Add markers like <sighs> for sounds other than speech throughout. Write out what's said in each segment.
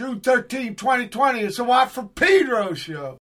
June 13, 2020. It's a Watt from Pedro show.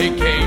they came.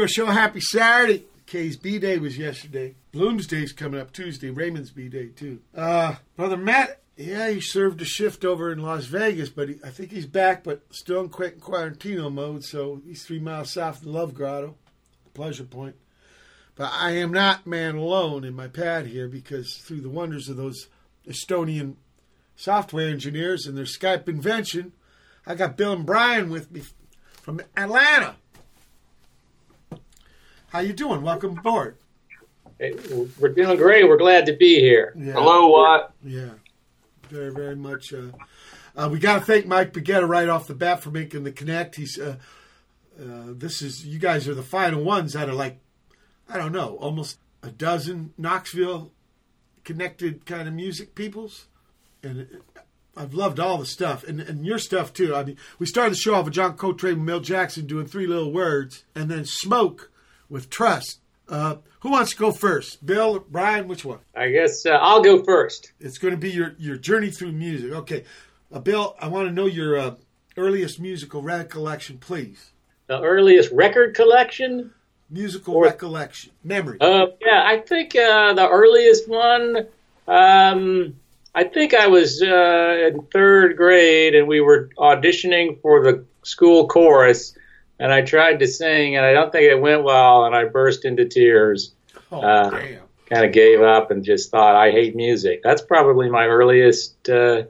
Pedro Show. Happy Saturday. Kay's B Day was yesterday. Bloom's Day's coming up Tuesday. Raymond's B Day too. Uh, brother Matt. Yeah, he served a shift over in Las Vegas, but he, I think he's back, but still in Quentin Quarantino mode. So he's three miles south of the Love Grotto, Pleasure Point. But I am not man alone in my pad here because through the wonders of those Estonian software engineers and their Skype invention, I got Bill and Brian with me from Atlanta. How you doing? Welcome aboard. Hey, we're doing great. We're glad to be here. Yeah. Hello, Watt. Yeah, very, very much. Uh, uh, we got to thank Mike Baggetta right off the bat for making the connect. He's, uh, uh, this is, you guys are the final ones that are like, I don't know, almost a dozen Knoxville connected kind of music peoples. And it, I've loved all the stuff and, and your stuff too. I mean, we started the show off with John Coltrane and Milt Jackson doing three little words and then Smoke with Trust. Uh, who wants to go first? Bill, Brian, which one? I guess uh, I'll go first. It's going to be your, your journey through music. Okay. Uh, Bill, I want to know your uh, earliest musical recollection, please. The earliest record collection. Musical Or- recollection. Memory. Uh, yeah, I think uh, the earliest one. Um, I think I was uh, in third grade, and we were auditioning for the school chorus, and I tried to sing, and I don't think it went well, and I burst into tears. oh, uh, damn. Kind of gave up and just thought, I hate music. That's probably my earliest uh,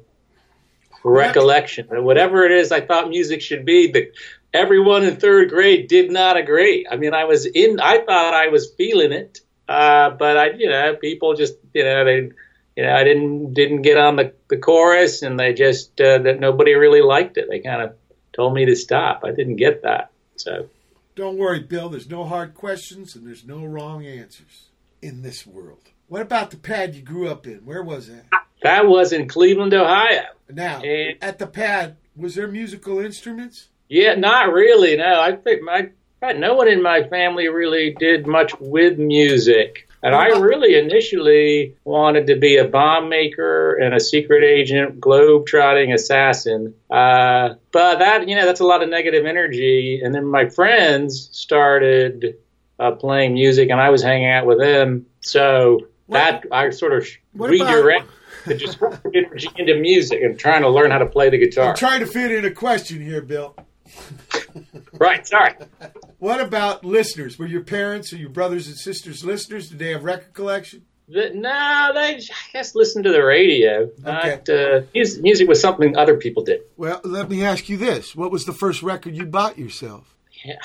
recollection. And Whatever it is, I thought music should be. The, everyone in third grade did not agree. I mean, I was in. I thought I was feeling it, uh, but I, you know, people just, you know, they, you know, I didn't didn't get on the, the chorus, and they just uh, that nobody really liked it. They kind of told me to stop. I didn't get that. So Don't worry, Bill. There's no hard questions and there's no wrong answers in this world. What about the pad you grew up in? Where was that? That was in Cleveland, Ohio. Now, And- at the pad, was there musical instruments? Yeah, not really. No, I think my no one in my family really did much with music. And I really initially wanted to be a bomb maker and a secret agent, globe trotting assassin. Uh, but that, you know, that's a lot of negative energy. And then my friends started uh, playing music and I was hanging out with them. So that I sort of What redirect the disruptive energy into music and trying to learn how to play the guitar. I'm trying to fit in a question here, Bill. <laughs> right, sorry. What about listeners? Were your parents or your brothers and sisters listeners? Did they have record collection? No, they I guess listen to the radio. Okay. Uh, music, music was something other people did. Well, let me ask you this: What was the first record you bought yourself? Yeah,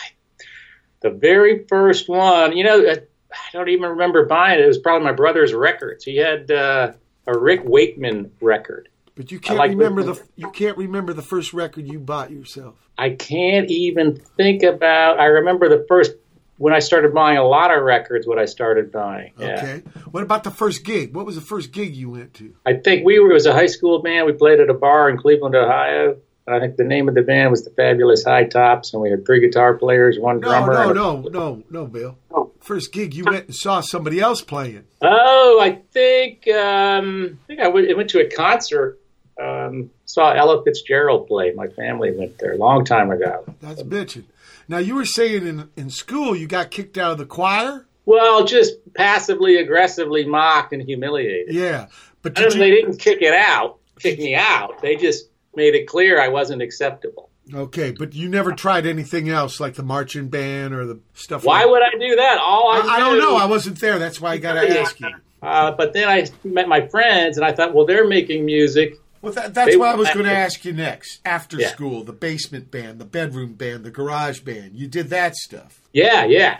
the very first one, you know, I, I don't even remember buying it. It was probably my brother's records. He had uh, a Rick Wakeman record. But you can't like remember the you can't remember the first record you bought yourself. I can't even think about. I remember the first when I started buying a lot of records. What I started buying. Yeah. Okay. What about the first gig? What was the first gig you went to? I think we were it was a high school band. We played at a bar in Cleveland, Ohio. I think the name of the band was the Fabulous High Tops, and we had three guitar players, one No, drummer. no, a- no, no, no, Bill. First gig you went and saw somebody else playing. Oh, I think um, I think I went, I went to a concert. Um, saw Ella Fitzgerald play. My family went there a long time ago. That's bitching. Now you were saying in in school you got kicked out of the choir. Well, just passively aggressively mocked and humiliated. Yeah, but did don't, they didn't kick it out, kick me out. They just made it clear I wasn't acceptable. okay, but you never tried anything else like the marching band or the stuff. Why like, would I do that? All I, I, I don't know. I wasn't there. That's why I got to Yeah. ask you. Uh, but then I met my friends, and I thought, well, they're making music. Well, that, that's They- what I was going to ask you next. After Yeah. school, the basement band, the bedroom band, the garage band. You did that stuff. Yeah, yeah.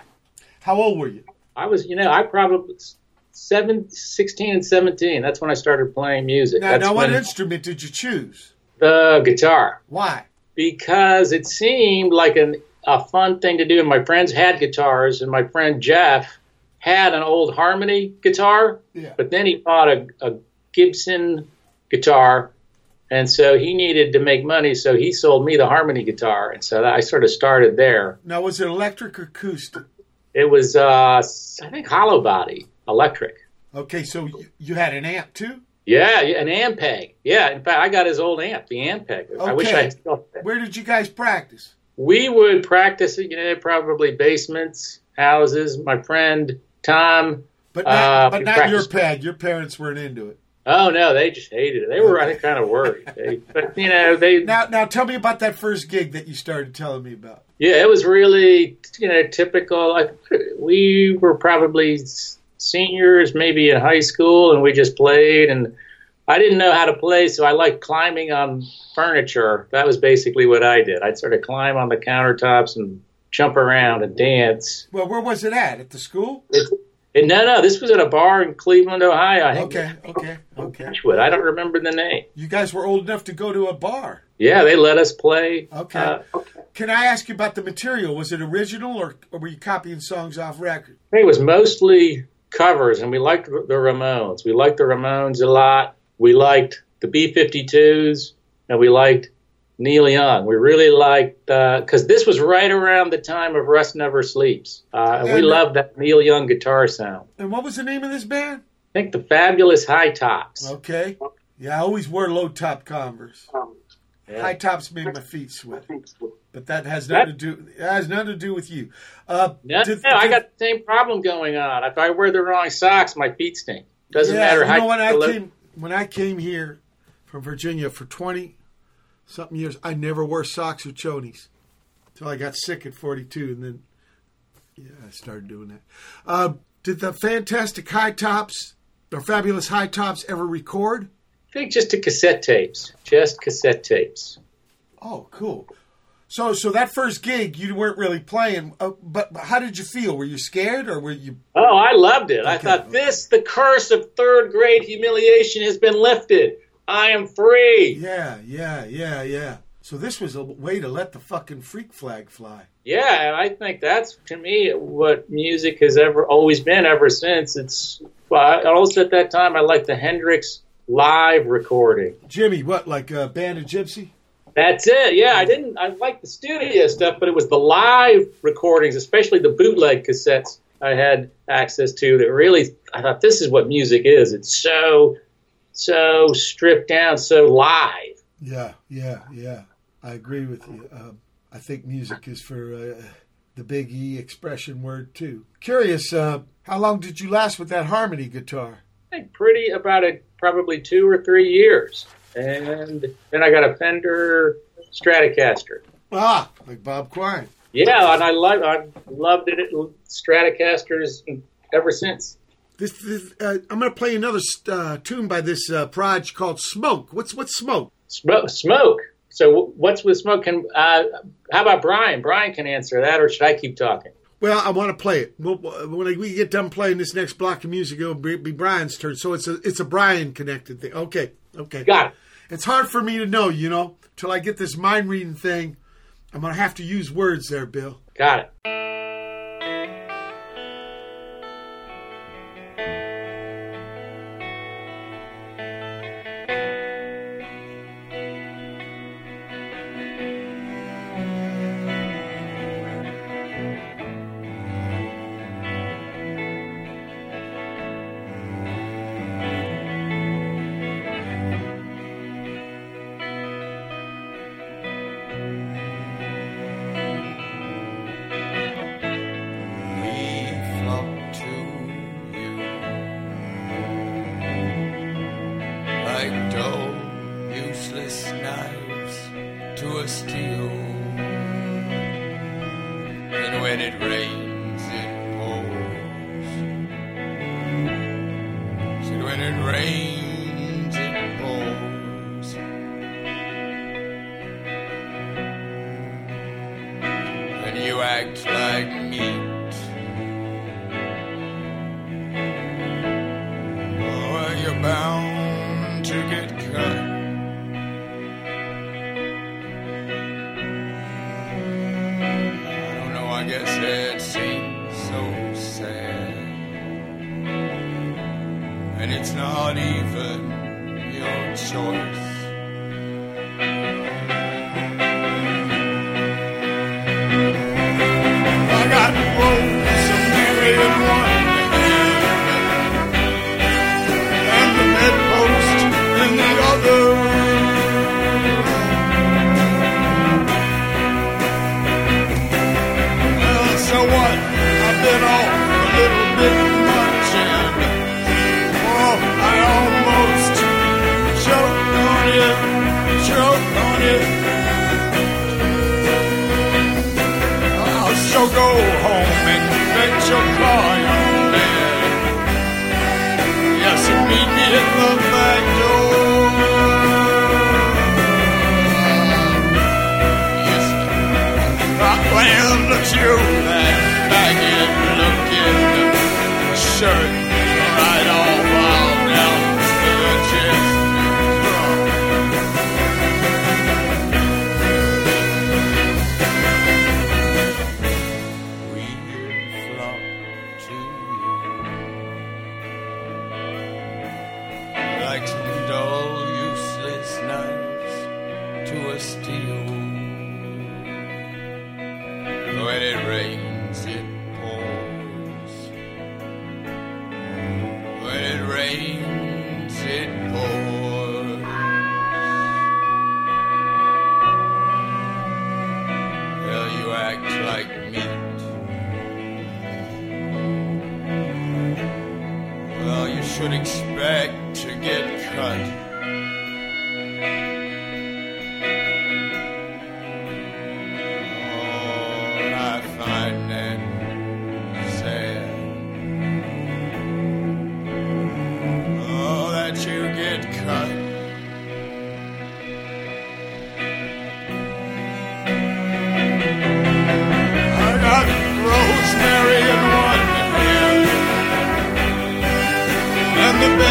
How old were you? I was, you know, I probably seven, 16 and 17. That's when I started playing music. Now, now what instrument did you choose? the guitar. Why? Because it seemed like an, a fun thing to do. And my friends had guitars, and my friend Jeff had an old harmony guitar, Yeah. but then he bought a, a Gibson guitar. And so he needed to make money, so he sold me the harmony guitar, and so I sort of started there. Now, was it electric or acoustic? It was, uh, I think, hollow body, electric. Okay, so you, you had an amp too. Yeah, an Ampeg. Yeah, in fact, I got his old amp, the Ampeg. I wish I Okay. had still had. Where did you guys practice? We would practice you know, probably basements, houses. My friend Tom. But not, Uh, but not your pad. Your parents weren't into it. Oh no, they just hated it. They were, I think, kind of worried. <laughs> They, but you know, they. Now, now tell me about that first gig that you started telling me about. Yeah, it was really, you know, typical. I, we were probably seniors, maybe in high school, and we just played. And I didn't know how to play, so I liked climbing on furniture. That was basically what I did. I'd sort of climb on the countertops and jump around and dance. Well, where was it at? At the school? It, and no, no, this was at a bar in Cleveland, Ohio. I Okay, okay, okay. Beachwood. I don't remember the name. You guys were old enough to go to a bar. Yeah, they let us play. Okay. Uh, Can I ask you about the material? Was it original or, or were you copying songs off record? It was mostly covers, and we liked the Ramones. We liked the Ramones a lot. We liked the B-52s, and we liked Neil Young. We really liked because this was right around the time of Rust Never Sleeps, uh, and we And- loved that Neil Young guitar sound. And what was the name of this band? I think the Fabulous High Tops. Okay. Yeah, I always wear low top Converse. Yeah. High tops made my feet sweat. But that has nothing to do. Has nothing to do with you. Uh, No, did- no, I got the same problem going on. If I wear the wrong socks, my feet stink. Doesn't yeah, matter you how know when I you look. came when I came here from Virginia for twenty something years, I never wore socks or chonies until I got sick at forty two, and then yeah, I started doing that. Uh, did the fantastic high tops or fabulous high tops ever record? I think just to cassette tapes, just cassette tapes. Oh, cool. So, so that first gig, you weren't really playing, uh, but how did you feel? Were you scared, or were you? Oh, I loved it. I thought this, the curse of third grade humiliation has been lifted. I am free. Yeah, yeah, yeah, yeah. So this was a way to let the fucking freak flag fly. Yeah, and I think that's to me what music has ever always been ever since. It's well, also at that time I liked the Hendrix live recording. Jimi, what like a band of gypsy? That's it. Yeah, I didn't. I liked the studio stuff, but it was the live recordings, especially the bootleg cassettes I had access to. That really, I thought this is what music is. It's so, so stripped down, so live. Yeah, yeah, yeah. I agree with you. Um, I think music is for uh, the big E expression word too. Curious, uh, how long did you last with that harmony guitar? I think pretty about a probably two or three years, and then I got a Fender Stratocaster. Ah, like Bob Quine. Yeah, and I love I loved it. Stratocasters ever since. This, this uh, I'm going to play another uh, tune by this uh, proj called Smoke. What's what's Smoke? Smoke. Smoke. So what's with smoke? Can uh, how about Brian? Brian can answer that, or should I keep talking? Well, I want to play it. We'll, when we get done playing this next block of music, it'll be, be Brian's turn. So it's a it's a Brian connected thing. Okay, okay, got it. It's hard for me to know, you know, till I get this mind reading thing. I'm gonna have to use words there, Bill. Got it.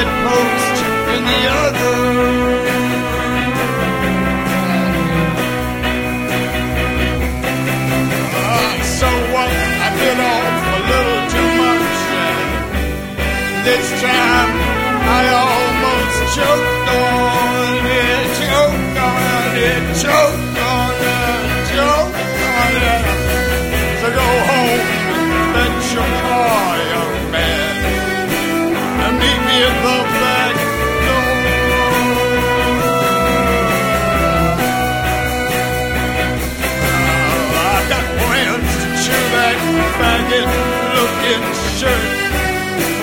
bedpost in the other. Ah, so what? I off a little too much. This time I almost choked on it, choked on it, choked. Faggot looking shirt.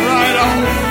Right off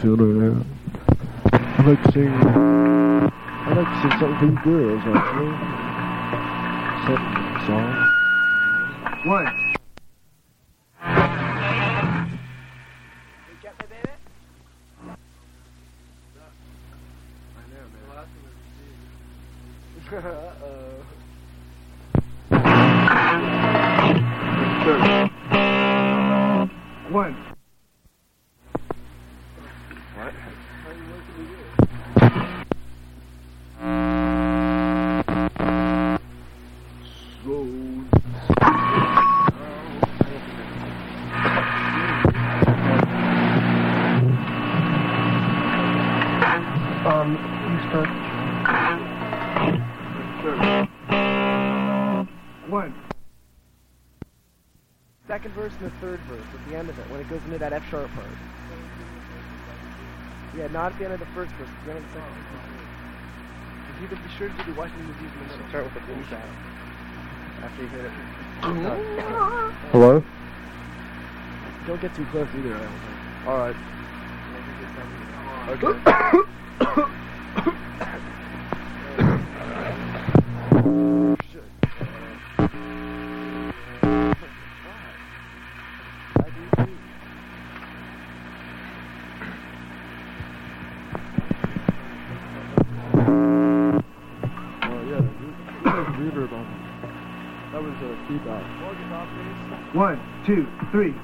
You know. the end of the first verse, the end of the second verse. You can be sure to be watching the music in the middle. Start with the blue sound. After you hit it. Hello? Don't get too close either, I don't think. Alright. <coughs> Okay. <coughs> <coughs> three.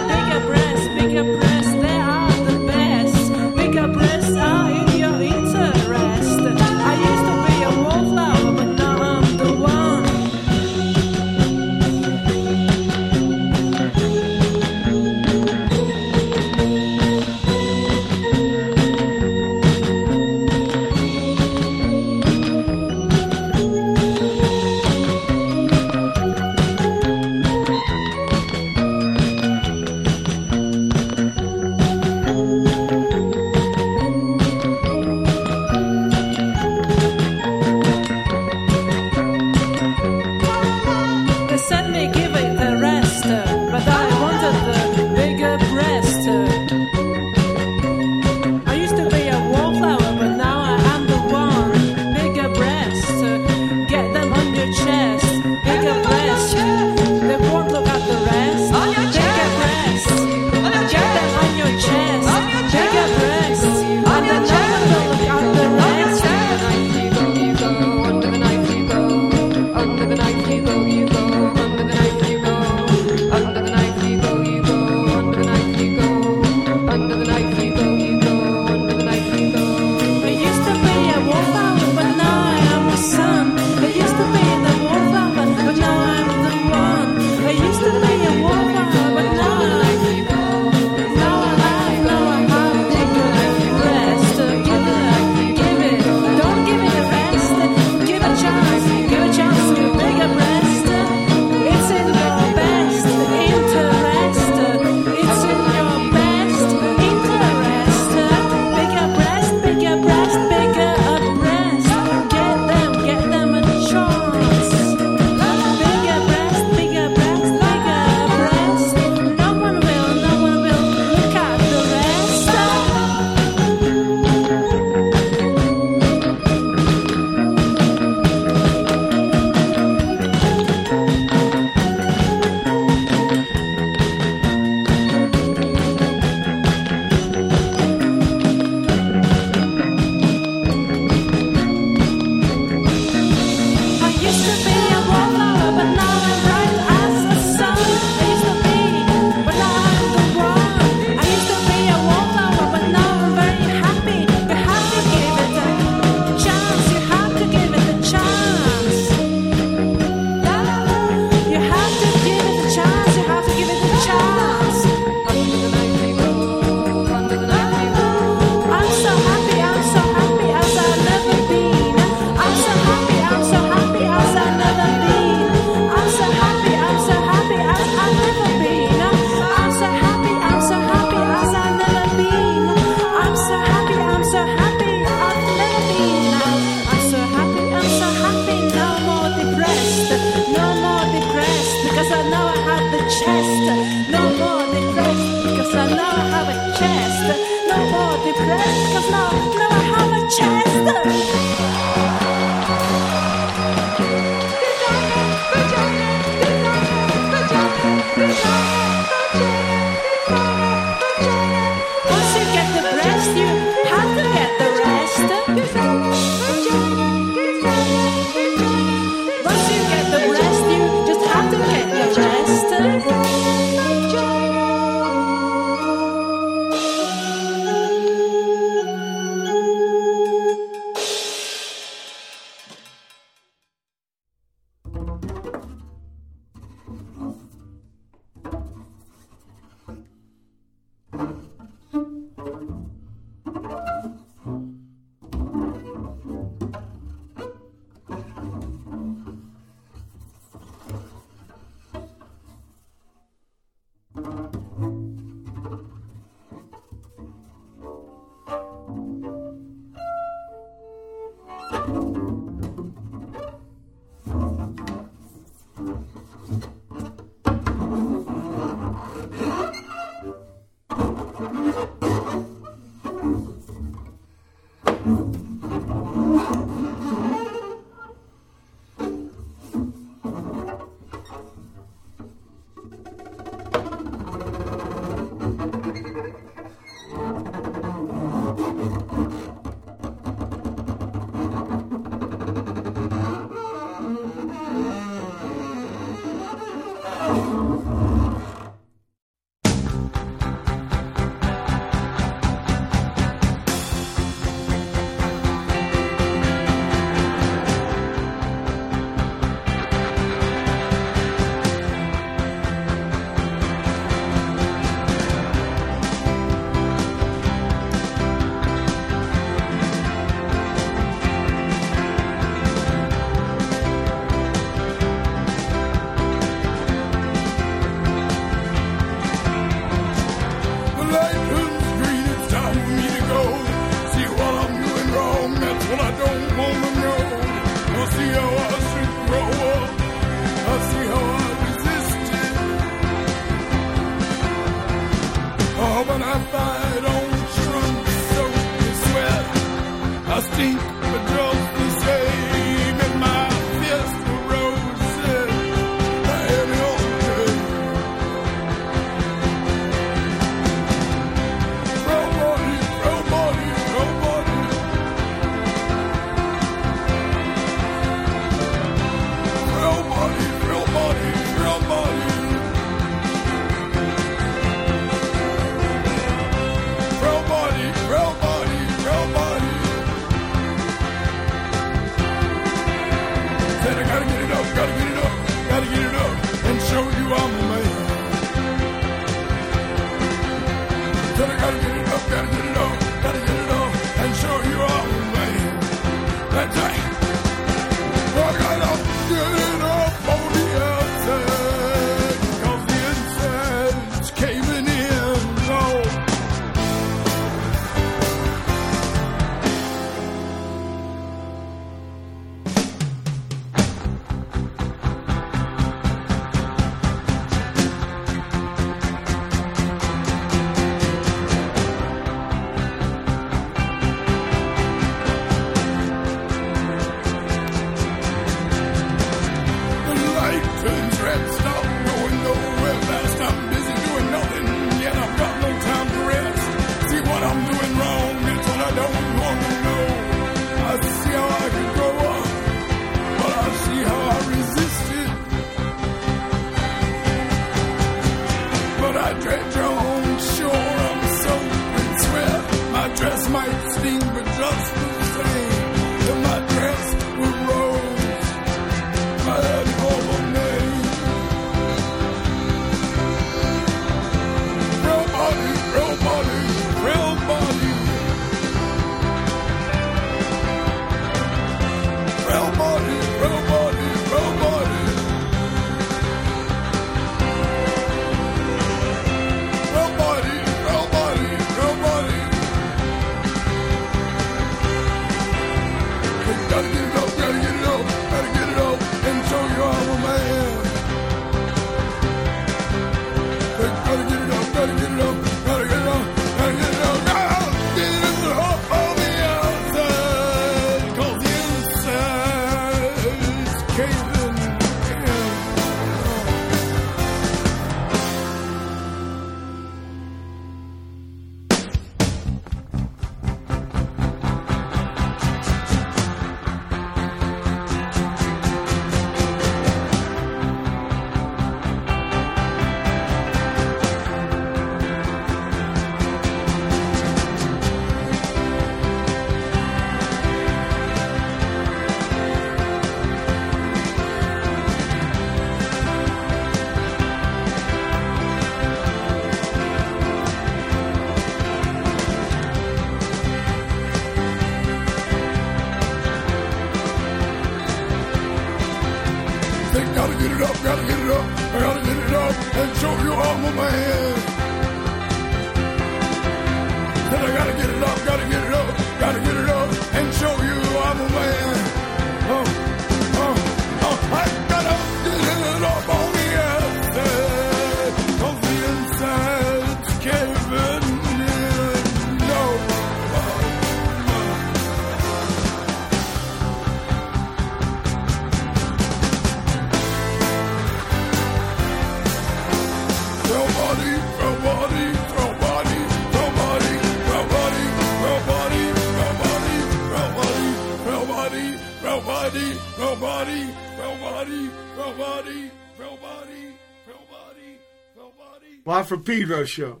From Pedro show.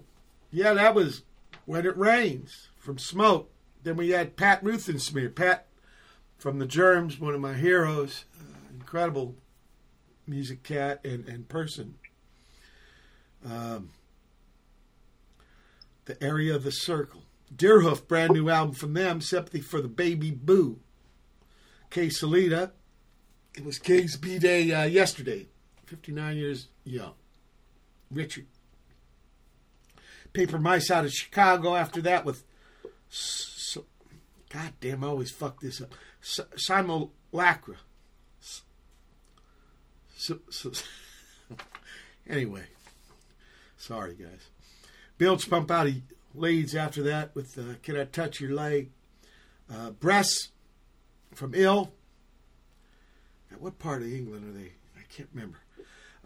Yeah, that was When It Rains from Smoke. Then we had Pat Ruthensmear. Pat from The Germs, one of my heroes. Uh, incredible music cat and, and person. Um, the Area of the Circle. Deerhoof, brand new album from them. Sympathy for the Baby Boo. Kay Salida. It was King's B Day uh, yesterday. 59 years young. Richard. Paper Mice out of Chicago after that with. S- S- God damn, I always fuck this up. Simulacra. S- S- S- <laughs> anyway. Sorry, guys. Bilge Pump out of Leeds after that with uh, Can I Touch Your Leg? Uh, Breasts from Ill. Now, what part of England are they? I can't remember.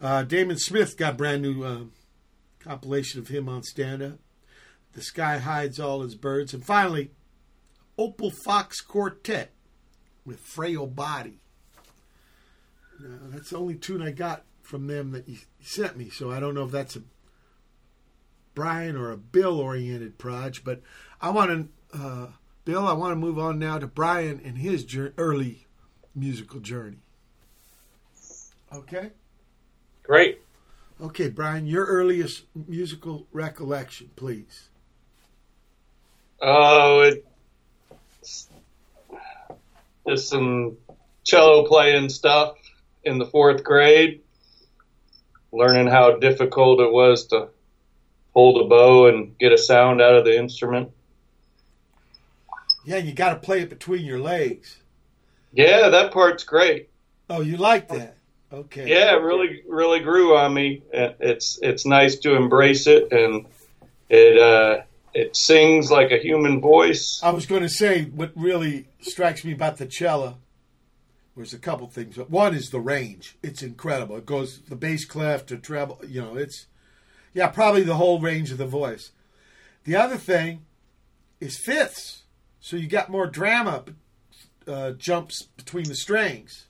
Uh, Damon Smith got brand new uh, compilation of him on stand up. The Sky Hides All His Birds. And finally, Opal Foxx Quartet with Frail Body. Now, that's the only tune I got from them that you sent me, so I don't know if that's a Brian or a Bill oriented proj, but I want to, uh, Bill, I want to move on now to Brian and his jour- early musical journey. Okay? Great. Okay, Brian, your earliest musical recollection, please. Oh, it, just some cello playing stuff in the fourth grade, learning how difficult it was to hold a bow and get a sound out of the instrument. Yeah, you got to play it between your legs. Yeah, that part's great. Oh, you like that? Okay. Yeah, it really, really grew on me. It's it's nice to embrace it, and it uh, it sings like a human voice. I was going to say what really strikes me about the cello was a couple things. One is the range; it's incredible. It goes the bass clef to treble. You know, it's yeah, probably the whole range of the voice. The other thing is fifths, so you got more drama uh, jumps between the strings.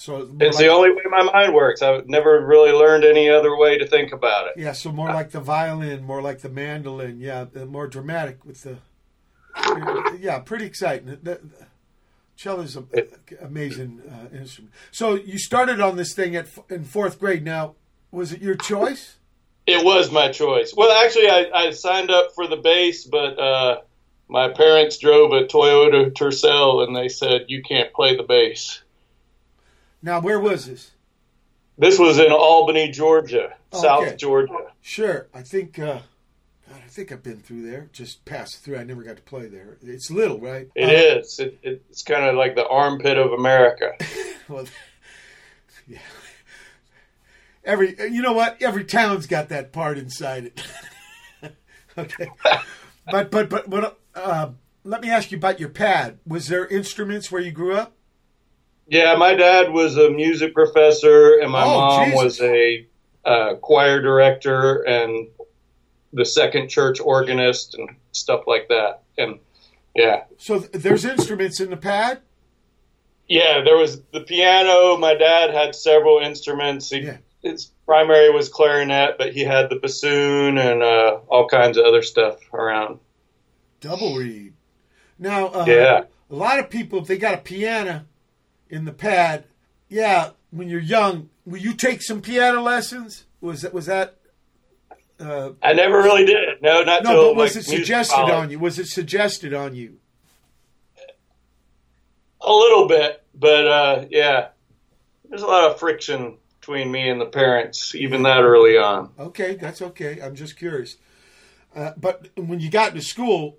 So It's like- the only way my mind works. I've never really learned any other way to think about it. Yeah, so more like the violin, more like the mandolin. Yeah, more dramatic with the. Yeah, pretty exciting. The, the cello's an amazing uh, instrument. So you started on this thing at in fourth grade. Now, was it your choice? It was my choice. Well, actually, I, I signed up for the bass, but uh, my parents drove a Toyota Tercel, and they said you can't play the bass. Now, where was this? This was in Albany, Georgia, Okay. South Georgia. Sure, I think. Uh, God, I think I've been through there. Just passed through. I never got to play there. It's little, right? It Uh, is. It, it, it's kind of like the armpit of America. <laughs> Well, yeah. Every you know what? Every town's got that part inside it. <laughs> okay, but but but but uh, let me ask you about your pad. Was there instruments where you grew up? Yeah, my dad was a music professor, and my Oh, mom Jesus. was a uh, choir director and the second church organist and stuff like that. And yeah, So th- there's instruments in the pad. yeah, there was the piano. My dad had several instruments. He, Yeah. His primary was clarinet, but he had the bassoon and uh, all kinds of other stuff around. Double reed. Now, uh, Yeah. a lot of people if they got a piano in the pad, yeah. When you're young, will you take some piano lessons? Was that was that? Uh, I never really did. No, not no, but was like, it suggested college. on you? Was it suggested on you? A little bit, but uh, yeah, there's a lot of friction between me and the parents, even that early on. Okay, that's okay. I'm just curious. Uh, but when you got into school,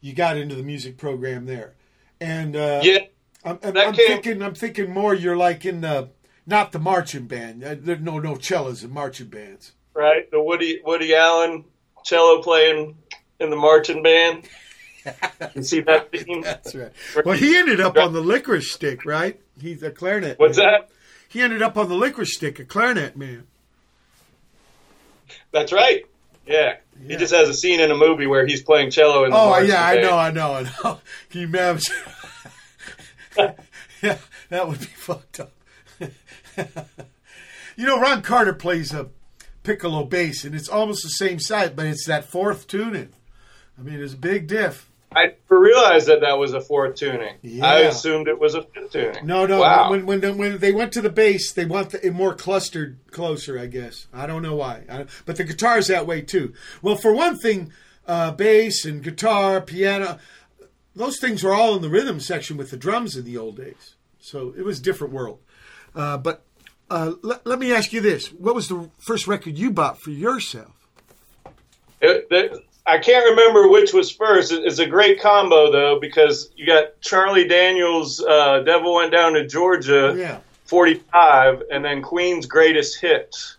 you got into the music program there, and uh, Yeah, I'm, I'm, I'm thinking. I'm thinking more. You're like in the not the marching band. Uh, There no no cellos in marching bands. right. The Woody Woody Allen cello playing in the marching band. <laughs> You see that scene? That's right. Well, he ended up on the licorice stick, right? He's a clarinet. What's man. that? He ended up on the licorice stick, a clarinet man. That's right. Yeah. Yeah. He just has a scene in a movie where he's playing cello in the Oh marching yeah, I know, I know, I know. Can you imagine? <laughs> yeah, that would be <laughs> fucked up. <laughs> you know, Ron Carter plays a piccolo bass, and it's almost the same size, but it's that fourth tuning. I mean, it's a big diff. I realized that that was a fourth tuning. Yeah. I assumed it was a fifth tuning. No, no. Wow. When when when they went to the bass, they want it more clustered closer. I guess I don't know why, I, but the guitar's that way too. Well, for one thing, uh, bass and guitar, piano, those things were all in the rhythm section with the drums in the old days. So it was a different world. Uh, but uh, let, let me ask you this: What was the first record you bought for yourself? It- that- I can't remember which was first. It- It's a great combo though because you got Charlie Daniels' uh, "Devil Went Down to Georgia" Yeah. '45, and then Queen's greatest hits.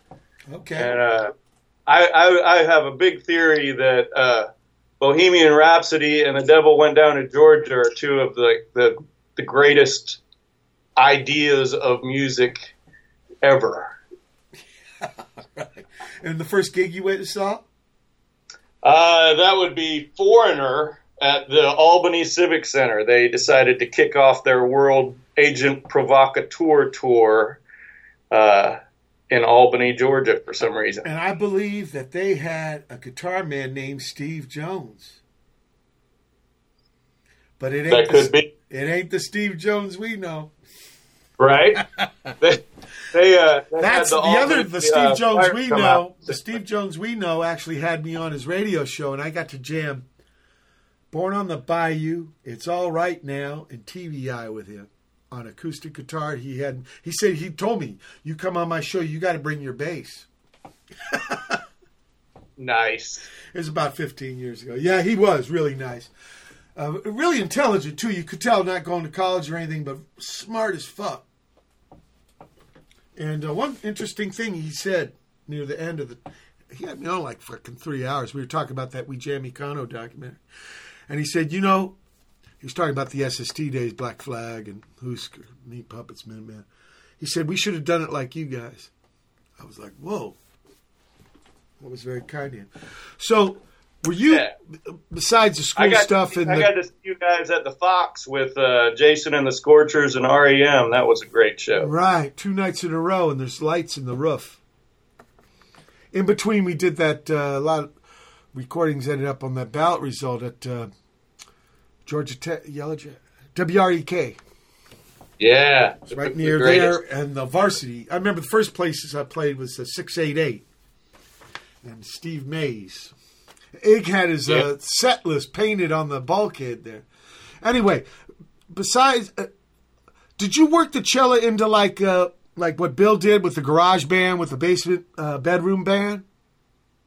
Okay. And uh, I, I I have a big theory that uh, Bohemian Rhapsody and The Devil Went Down to Georgia are two of the the, the greatest ideas of music ever. <laughs> and the first gig you went and saw? Uh, that would be Foreigner at the Albany Civic Center. They decided to kick off their World Agent Provocateur tour uh, in Albany, Georgia, for some reason. And I believe that they had a guitar man named Steve Jones. But it ain't That could the, be. it ain't the Steve Jones we know. Right? <laughs> they, they, uh, they That's had the, other the Steve uh, Jones we know. out. The Steve Jones we know actually had me on his radio show and I got to jam Born on the Bayou, It's All Right Now, and TV Eye with him on acoustic guitar. He had he said he told me, You come on my show, you gotta bring your bass. <laughs> Nice. It was about 15 years ago. Yeah, he was really nice. Uh, really intelligent, too. You could tell not going to college or anything, but smart as fuck. And uh, one interesting thing he said near the end of the. He had me on like fucking three hours. We were talking about that We Jam Econo documentary. And he said, you know, he was talking about the SST days, Black Flag and Husker, Meat Puppets, Minutemen. He said, we should have done it like you guys. I was like, whoa. That was very kind of him. So, were you, Yeah. besides the school I got, stuff and I the, got to see you guys at the Fox with uh, Jason and the Scorchers and REM. That was a great show. Right, two nights in a row, and there's lights in the roof. In between, we did that. Uh, a lot of recordings ended up on that ballot result at uh, Georgia Tech, Yellow WREK. Yeah. It's right near greatest. there, and the varsity. I remember the first places I played was the six eight eight, and Steve Mays. Ig had his uh, set list painted on the bulkhead there. Anyway, besides, uh, did you work the cello into like uh, like what Bill did with the garage band with the basement uh, bedroom band?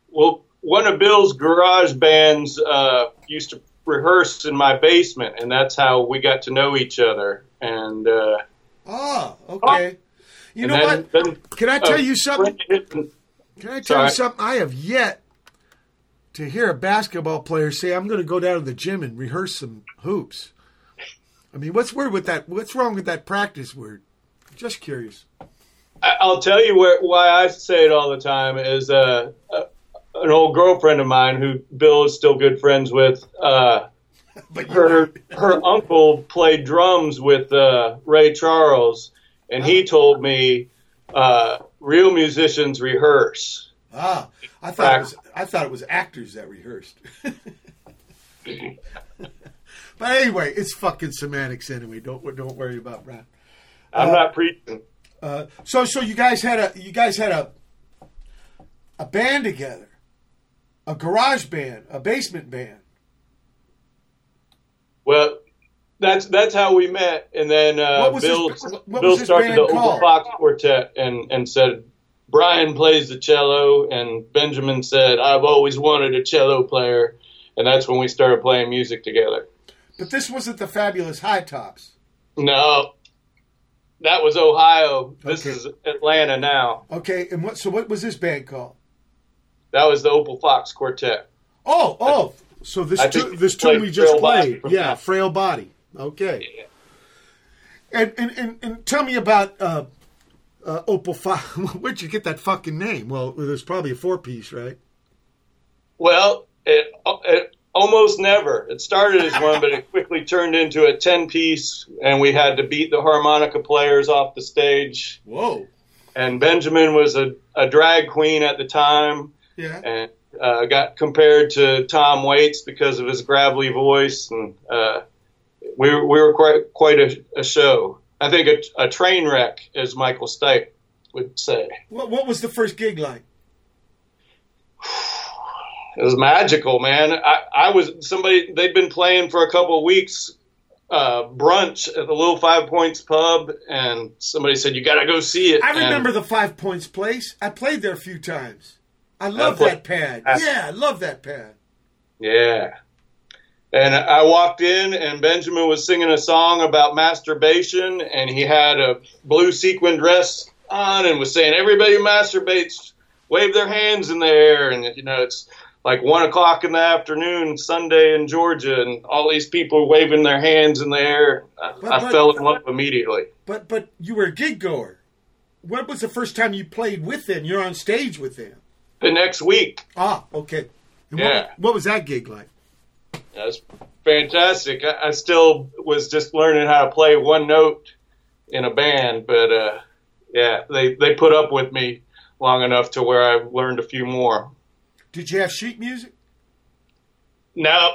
Well, one of Bill's garage bands uh, used to rehearse in my basement, and that's how we got to know each other. And uh, Oh, okay. You know then, what? Then, Can I tell uh, you something? Can I tell you something? I have yet to hear a basketball player say, "I'm going to go down to the gym and rehearse some hoops." I mean, what's word with that? What's wrong with that practice word? Just curious. I'll tell you where, why I say it all the time is uh, uh, an old girlfriend of mine who Bill is still good friends with. Uh, <laughs> But her her uncle played drums with uh, Ray Charles, and he told me uh, real musicians rehearse. ah, I thought it was, I thought it was actors that rehearsed. <laughs> but anyway, it's fucking semantics anyway. Don't don't worry about that. I'm not preaching. Uh, so so you guys had a you guys had a a band together, a garage band, a basement band. Well, that's that's how we met. And then uh, Bill Bill was started the Opal? Foxx Quartet and and said Brian plays the cello, and Benjamin said I've always wanted a cello player, and that's when we started playing music together. But this wasn't the fabulous High Tops. No, that was Ohio. This Okay. is Atlanta now. Okay, and what? So what was this band called? That was the Opal Foxx Quartet. Oh, oh. So this I this tune we just played, yeah, that. frail body. Okay. And and, and and tell me about uh, uh, Opal Fox. <laughs> Where'd you get that fucking name? Well, there's probably a four piece, right? Well, it, it almost never. It started as one, but it <laughs> quickly turned into a ten piece, and we had to beat the harmonica players off the stage. Whoa. And Benjamin was a, a drag queen at the time, Yeah. and uh, got compared to Tom Waits because of his gravelly voice, and uh, we were, we were quite quite a, a show. I think a, a train wreck, as Michael Stipe would say. What what was the first gig like? <sighs> It was magical, man. I, I was somebody they'd been playing for a couple of weeks uh, brunch at the Little Five Points pub, and somebody said you got to go see it. I And remember the Five Points place. I played there a few times. I love that pad. I- Yeah, I love that pad. Yeah. And I walked in, and Benjamin was singing a song about masturbation, and he had a blue sequin dress on and was saying, Everybody masturbates, wave their hands in the air. And, you know, it's like one o'clock in the afternoon, Sunday in Georgia, and all these people waving their hands in the air. I, But- I but- fell in love immediately. But but you were a gig goer. When was the first time you played with them? You're on stage with them. The next week, Ah, okay. And Yeah. What, what was that gig like? That's fantastic. I, I still was just learning how to play one note in a band, but uh, yeah, they they put up with me long enough to where I learned a few more. Did you have sheet music? No,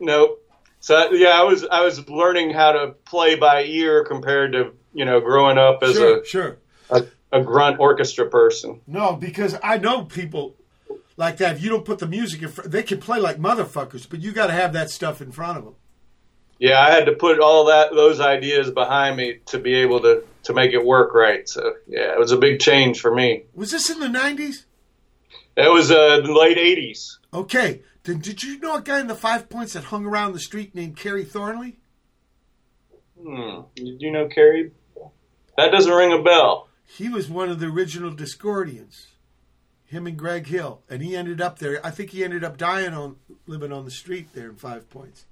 no. So yeah, I was I was learning how to play by ear compared to you know growing up as sure, sure. a, a a grunt orchestra person. No, because I know people like that. If you don't put the music in front, they can play like motherfuckers, but you got to have that stuff in front of them. Yeah, I had to put all that those ideas behind me to be able to to make it work right. So yeah, it was a big change for me. Was this in the '90s? It was uh, the late '80s. Okay. Then did you know a guy in the Five Points that hung around the street named Kerry Thornley? Hmm. Did you know Kerry? That doesn't ring a bell. He was one of the original Discordians. Him and Greg Hill, and he ended up there. I think he ended up dying on living on the street there in Five Points.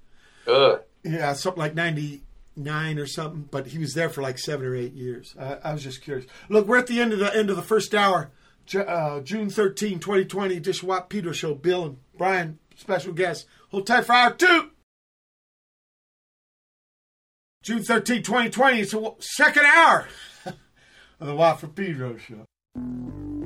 Ugh. Yeah, something like ninety nine or something. But he was there for like seven or eight years. I, I was just curious. Look, we're at the end of the end of the first hour. Uh, June 13, 2020, Dish Watt Peter Show. Bill and Brian, special guests. Hold tight for hour two. June 13, 2020, it's the second hour of the for Pedro Show.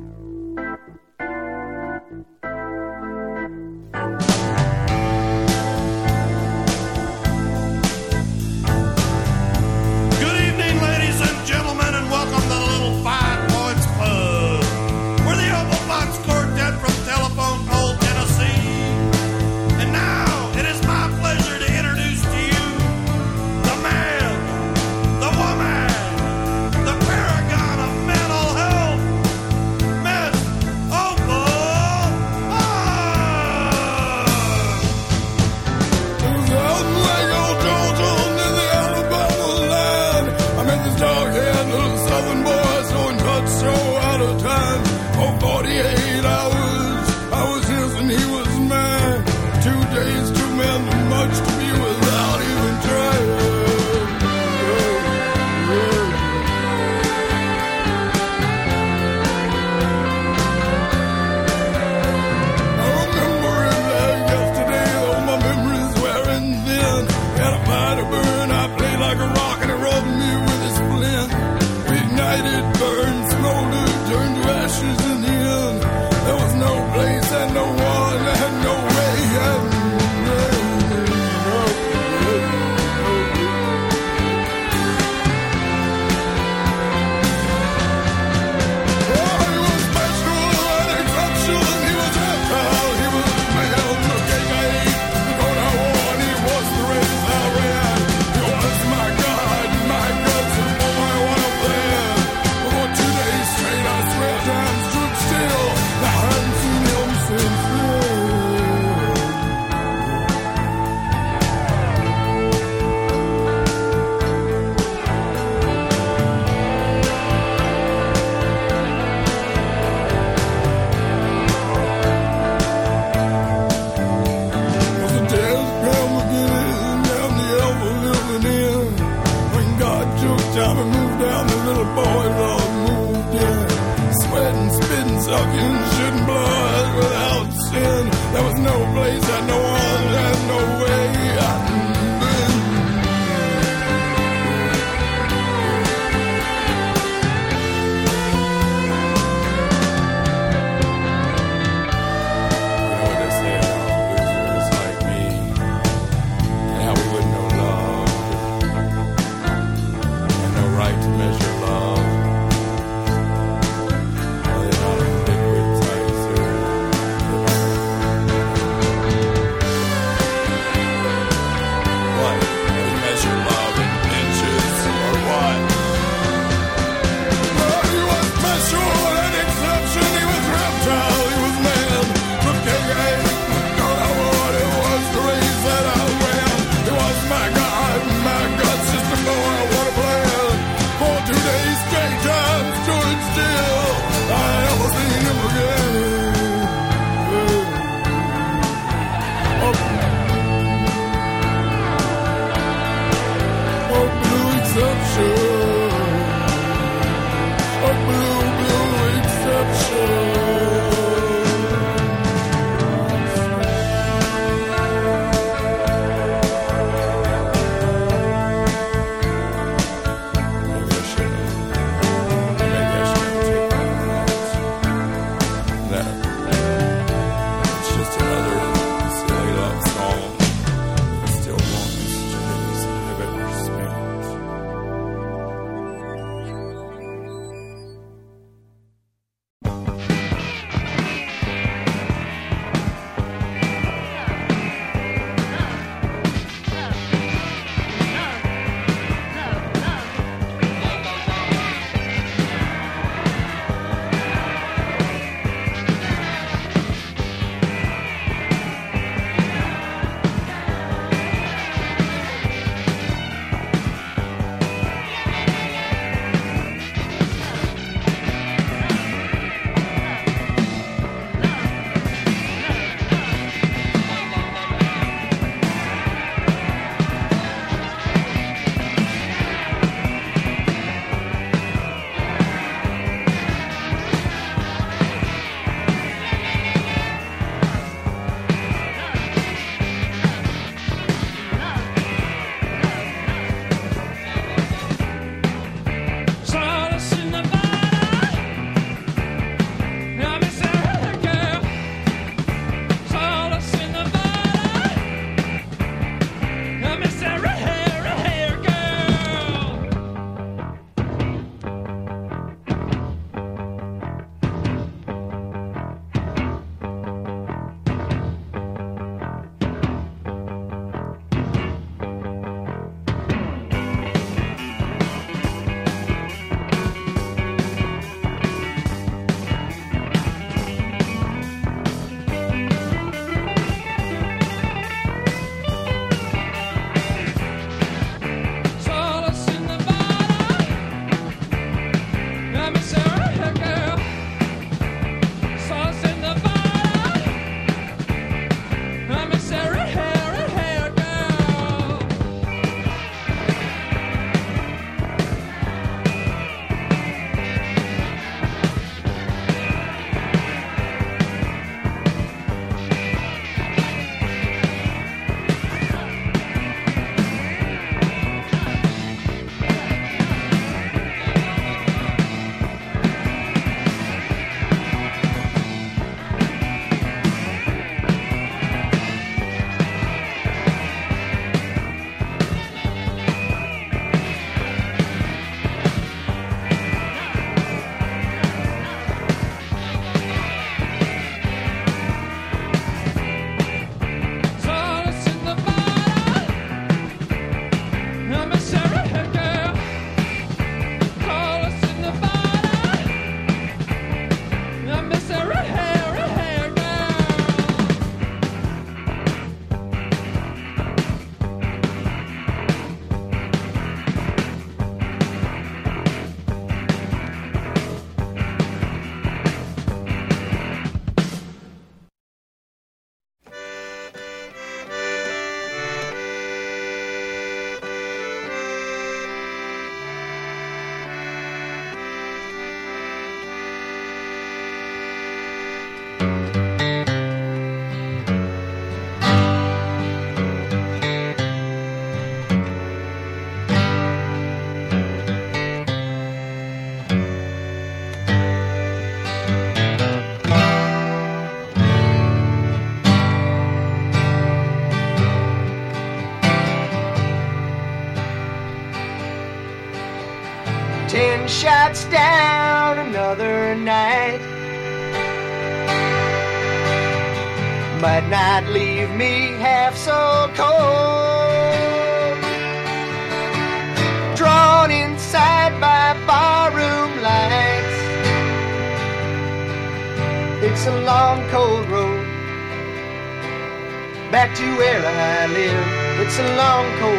It's a long, cold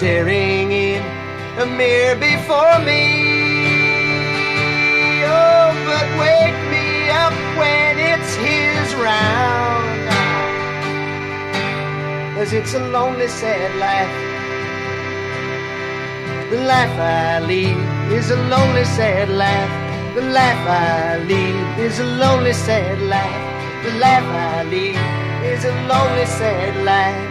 staring in a mirror before me. Oh, but wake me up when it's his round. Cause it's a lonely, sad life. The life I lead is a lonely, sad life. The life I lead is a lonely, sad life. The life I lead is a lonely, sad life.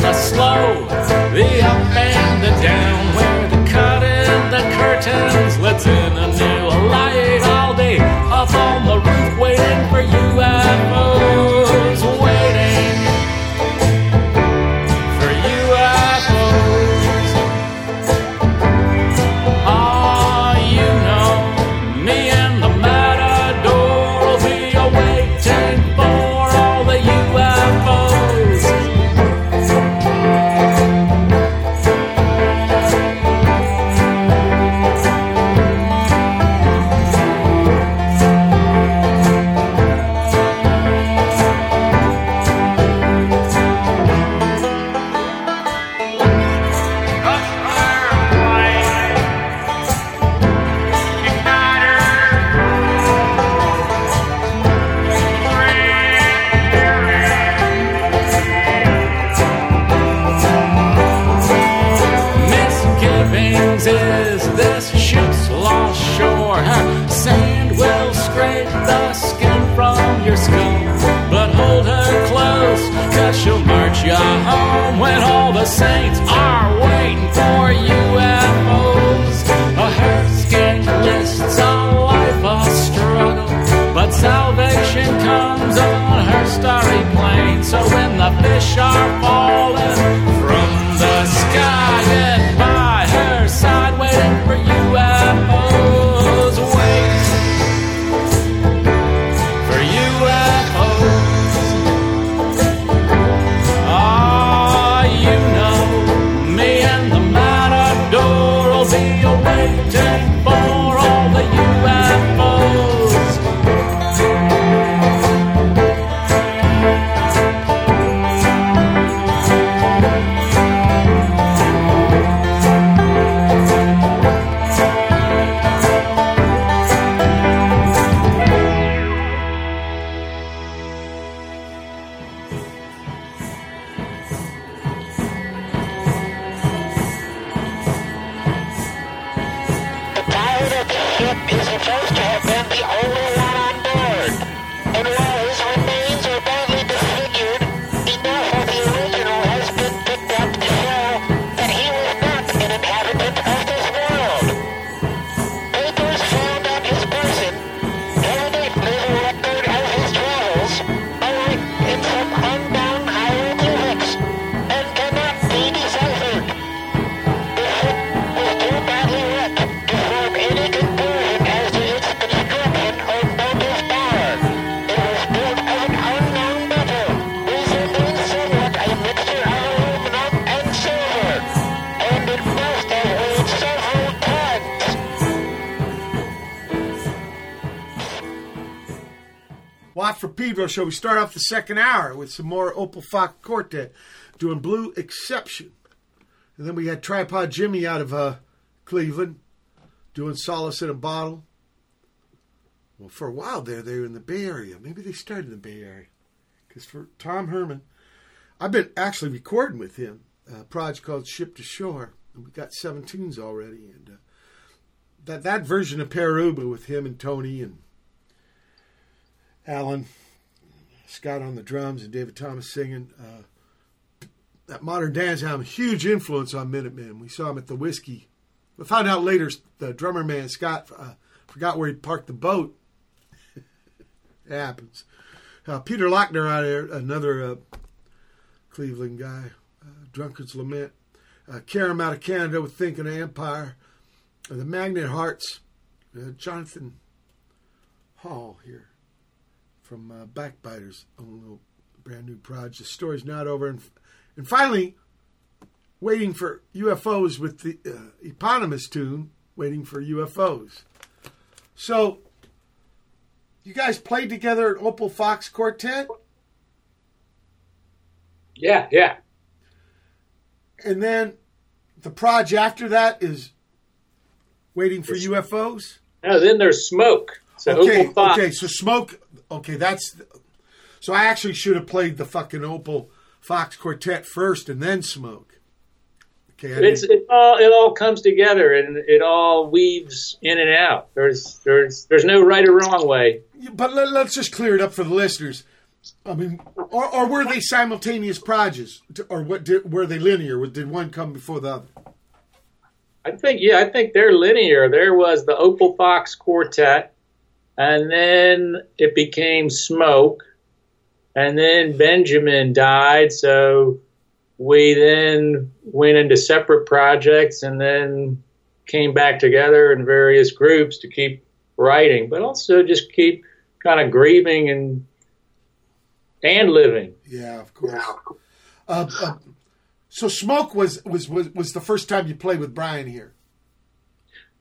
the slow. Show. We start off the second hour with some more Opal Foxx Quartet doing Blue Exception. And then we had Tripod Jimmie out of uh, Cleveland doing Solace in a Bottle. Well, for a while there, they were in the Bay Area. Maybe they started in the Bay Area. Because for Tom Herman, I've been actually recording with him a project called Ship to Shore. And we got seven tunes already. And uh, that, that version of Pere Ubu with him and Tony and Alan, Scott on the drums, and David Thomas singing. Uh, that modern dance had a huge influence on Minutemen. We saw him at the Whiskey. We found out later the drummer man Scott uh, forgot where he parked the boat. it <laughs> happens. Uh, Peter Laughner out there, another uh, Cleveland guy. Uh, Drunkard's Lament. Uh, Carrom out of Canada with Thinking Empire. Uh, the Magnet Hearts. Jonathan Hall here from uh, Backbiters, a little brand new project. The story's not over, and and finally, waiting for UFOs with the uh, eponymous tune, waiting for UFOs. So, you guys played together at Opal Foxx Quartet, Yeah, yeah. and then the project after that is waiting for UFOs. No, then there's smoke. So okay, Opal Foxx. okay, so smoke. Okay, that's. So I actually should have played the fucking Opal Foxx Quartet first and then smoke. Okay, It's it all it all comes together and it all weaves in and out. There's there's there's no right or wrong way. but let, us just clear it up for the listeners. I mean, or, or were they simultaneous projects, or what? Did, were they linear? Did one come before the other? I think yeah, I think they're linear. There was the Opal Foxx Quartet, and then it became Smoke, and then Benjamin died, so we then went into separate projects, and then came back together in various groups to keep writing, but also just keep kind of grieving and and living. Yeah, of course. Uh, uh, so smoke was, was was was the first time you played with Brian here.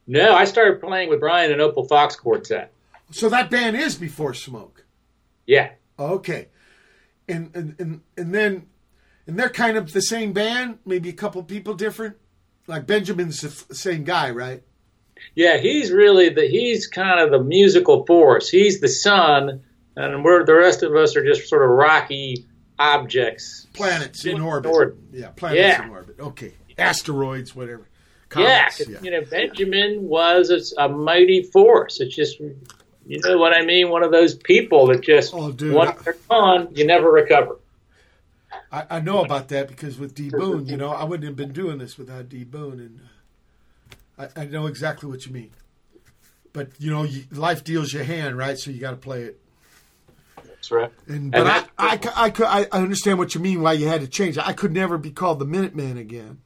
No, I started playing with Brian in Opal Foxx Quartet. So that band is before smoke. Yeah. Okay, and and and, and then and they're kind of the same band, maybe a couple people different. Like Benjamin's the f- same guy, right? Yeah, he's really the he's kind of the musical force. He's the sun, and we're the rest of us are just sort of rocky objects. Planets in In orbit. orbit. Yeah, planets Yeah. in orbit. Okay, asteroids, whatever. Yeah, 'cause, you know, Benjamin was a, a mighty force. It's just, you know what I mean? One of those people that just Oh, dude, once I- they're gone, you never recover. I, I know about that because with D Boon, you know, I wouldn't have been doing this without D Boon, and uh, I, I know exactly what you mean. But you know, you, life deals you a hand, right? So you got to play it. That's right. And but And I, that- I, cou- I, cou- I, I understand what you mean. Why you had to change. I could never be called the Minuteman again.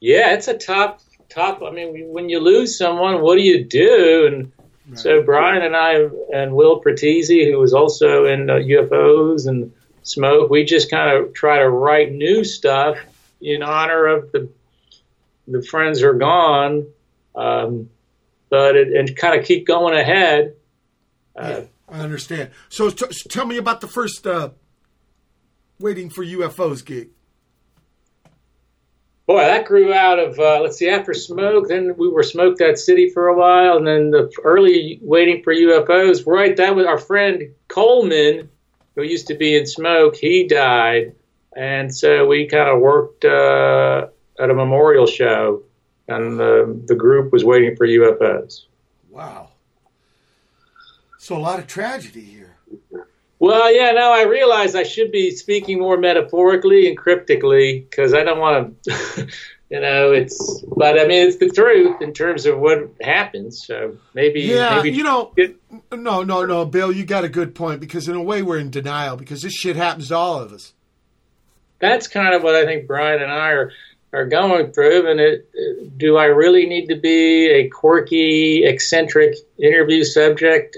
Yeah, it's a top top. I mean, when you lose someone, what do you do? And so Brian and I and Will Pratisi, who was also in uh, UFOs and Smoke, we just kind of try to write new stuff in honor of the the friends are gone, um, but it, and kind of keep going ahead. Uh, I understand. So t- tell me about the first uh, waiting for UFOs gig. Boy, that grew out of uh, let's see. After Smoke, then we were Smoke that city for a while, and then the early waiting for UFOs. Right, that was our friend Coleman, who used to be in Smoke. He died, and so we kind of worked uh, at a memorial show, and the the group was waiting for UFOs. Wow. So a lot of tragedy here. Well, yeah, now I realize I should be speaking more metaphorically and cryptically because I don't want to, <laughs> you know, it's, but I mean, it's the truth in terms of what happens. So maybe, Yeah, maybe you know, no, no, no, Bill, you got a good point because in a way we're in denial because this shit happens to all of us. that's kind of what I think Brian and I are, are going through. And it, do I really need to be a quirky, eccentric interview subject?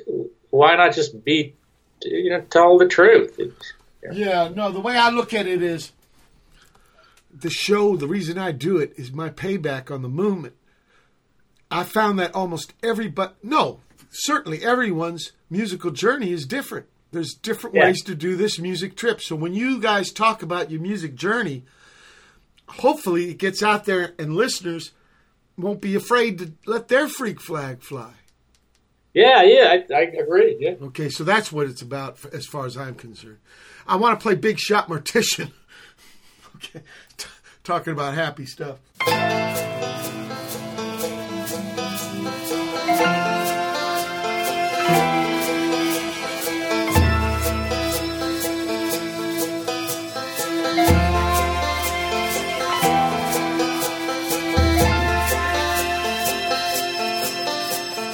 Why not just be, you know, tell the truth? Yeah, no, the way I look at it is the show, the reason I do it is my payback on the movement. I found that almost every but no, certainly everyone's musical journey is different. There's different Yeah. ways to do this music trip. So when you guys talk about your music journey, hopefully it gets out there and listeners won't be afraid to let their freak flag fly. Yeah, yeah, I, I agree. Yeah. Okay, so that's what it's about as far as I'm concerned. I want to play Big Shot Mortician. <laughs> okay, T- talking about happy stuff.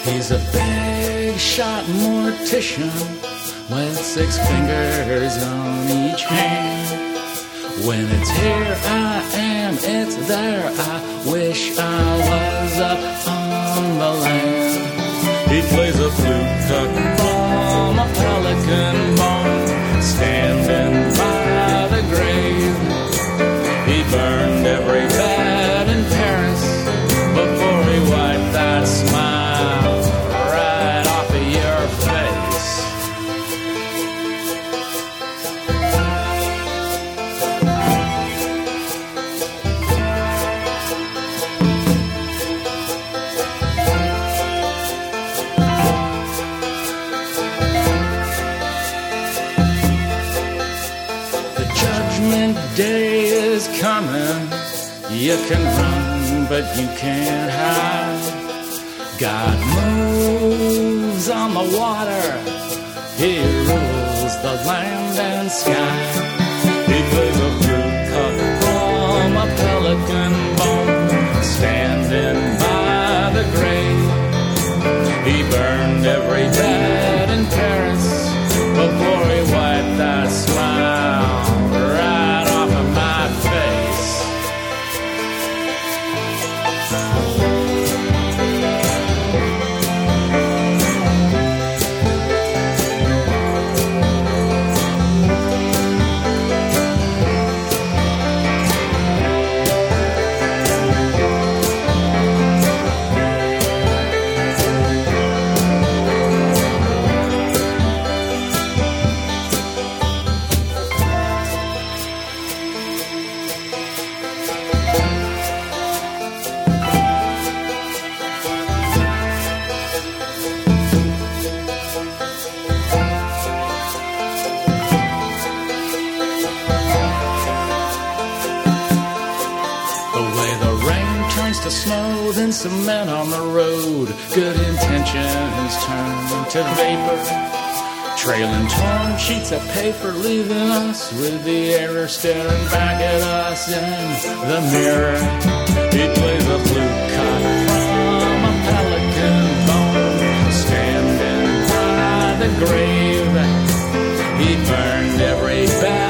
He's a big shot mortician with six fingers on each hand. When it's here, I am, it's there. I wish I was up on the land. He plays a flute from a pelican You can run, but you can't hide. God moves on the water. He rules the land and sky. He plays a some men on the road. Good intentions turned to vapor. Trailing torn sheets of paper, leaving us with the error staring back at us in the mirror. He plays a blue cut from a pelican bone, standing by the grave. He burned every bag.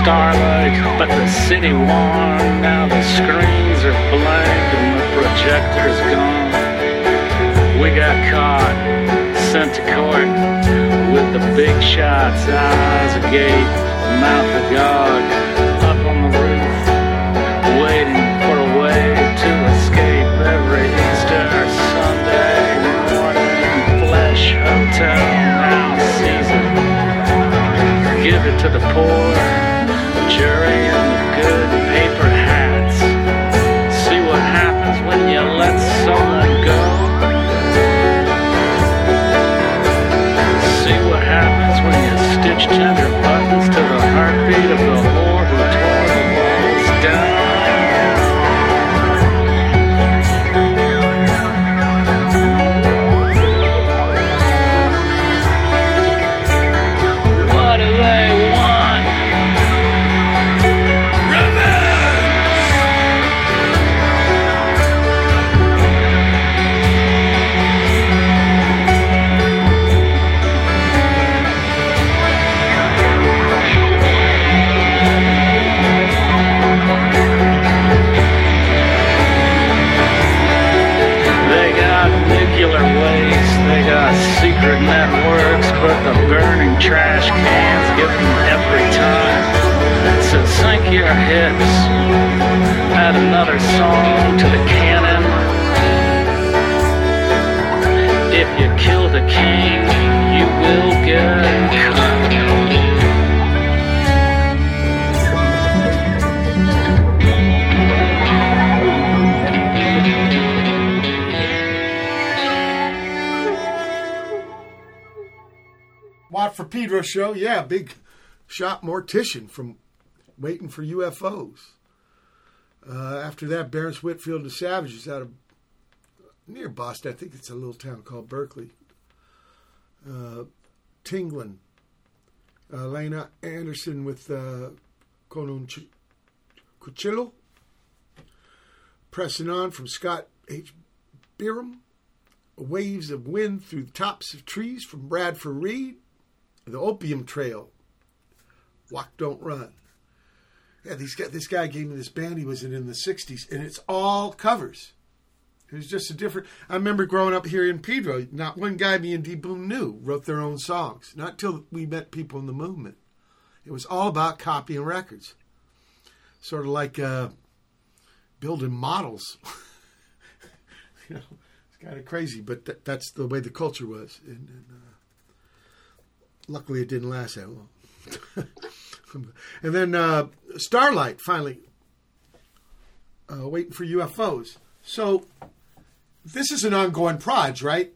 Starlight, but the city won. Now the screens are blank and the projector's gone. We got caught, sent to court with the big shots, eyes agape, mouth agog, up on the roof, waiting for a way to escape every Easter Sunday morning. Flesh hotel now season give it to the poor, jury and the good paper hats. See what happens when you let someone go. See what happens when you stitch your hips, add another song to the canon. If you kill the king, you will get cut. Watt for Pedro show. Yeah, big shot mortician from Waiting for UFOs. Uh, after that, Barrence Whitfield and Savages out of near Boston. I think it's a little town called Berkeley. Uh, Tinglin. Uh, Lena Andersson with uh, Ch- Cuchillo. Pressing on from Scott H. Biram. Waves of Wind Through the Tops of Trees from Bradford Reed. The Opium Trail. Walk Don't Run. Yeah, guy, this guy gave me this band he was in in the 60s, and it's all covers. It was just a different. I remember growing up here in Pedro, not one guy me and D Boon knew wrote their own songs. Not till we met people in the movement. It was all about copying records. Sort of like uh, building models. <laughs> you know, it's kind of crazy, but th- that's the way the culture was. And, and uh, luckily, it didn't last that long. <laughs> and then uh, Starlight finally uh, waiting for UFOs. So this is an ongoing proj, right?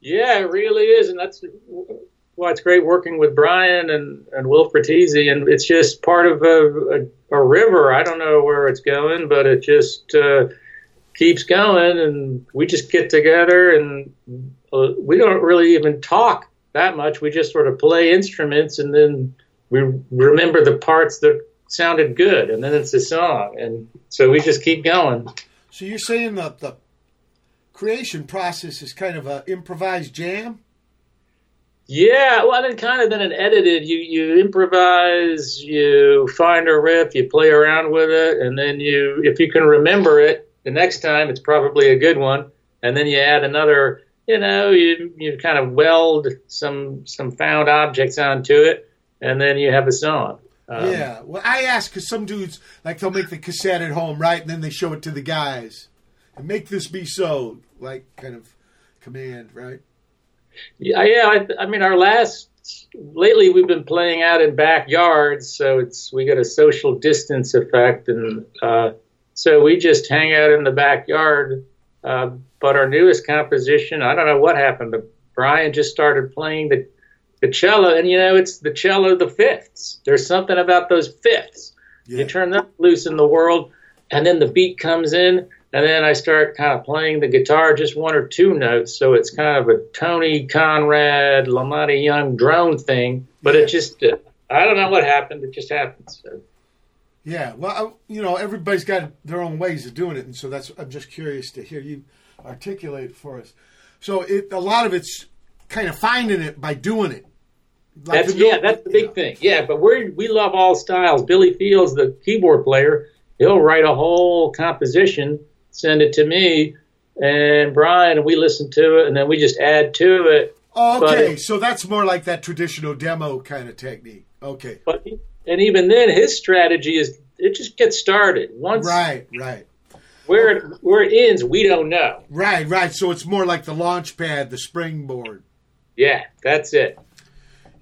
Yeah, it really is, and that's why it's great working with Brian and and Will Fratesi, and it's just part of a, a, a river. I don't know where it's going, but it just uh, keeps going, and we just get together, and uh, we don't really even talk that much. We just sort of play instruments, and then we remember the parts that sounded good, and then it's a song, and so we just keep going. So you're saying that the creation process is kind of an improvised jam? Yeah, well, then kind of then it edited. You you improvise, you find a riff, you play around with it, and then you, if you can remember it, the next time it's probably a good one. And then you add another, you know, you you kind of weld some some found objects onto it, and then you have a song. Um, yeah. Well, I ask because some dudes like they'll make the cassette at home, right, and then they show it to the guys and make this be so, like kind of command, right? Yeah, yeah. I, I mean, our last lately we've been playing out in backyards, so it's we get a social distance effect, and uh, So we just hang out in the backyard. Uh, but our newest composition, I don't know what happened, but Brian just started playing the the cello, and you know it's the cello the fifths. There's something about those fifths. You turn them loose in the world, and then the beat comes in, and then I start kind of playing the guitar, just one or two notes. So it's kind of a Tony Conrad, La Monte Young drone thing. But it just, uh, I don't know what happened. It just happens. So, Yeah, well, I, you know, everybody's got their own ways of doing it, and so that's I'm just curious to hear you articulate it for us. So it a lot of it's kind of finding it by doing it. Like that's yeah, that's the big thing. Yeah, but we we love all styles. Billy Fields, the keyboard player, he'll write a whole composition, send it to me and Brian, and we listen to it, and then we just add to it. Oh, okay, it- so that's more like that traditional demo kind of technique. Okay, But and even then, his strategy is it just gets started. Once right, right, where it, where it ends, we don't know. right, right. So it's more like the launch pad, the springboard. Yeah, that's it.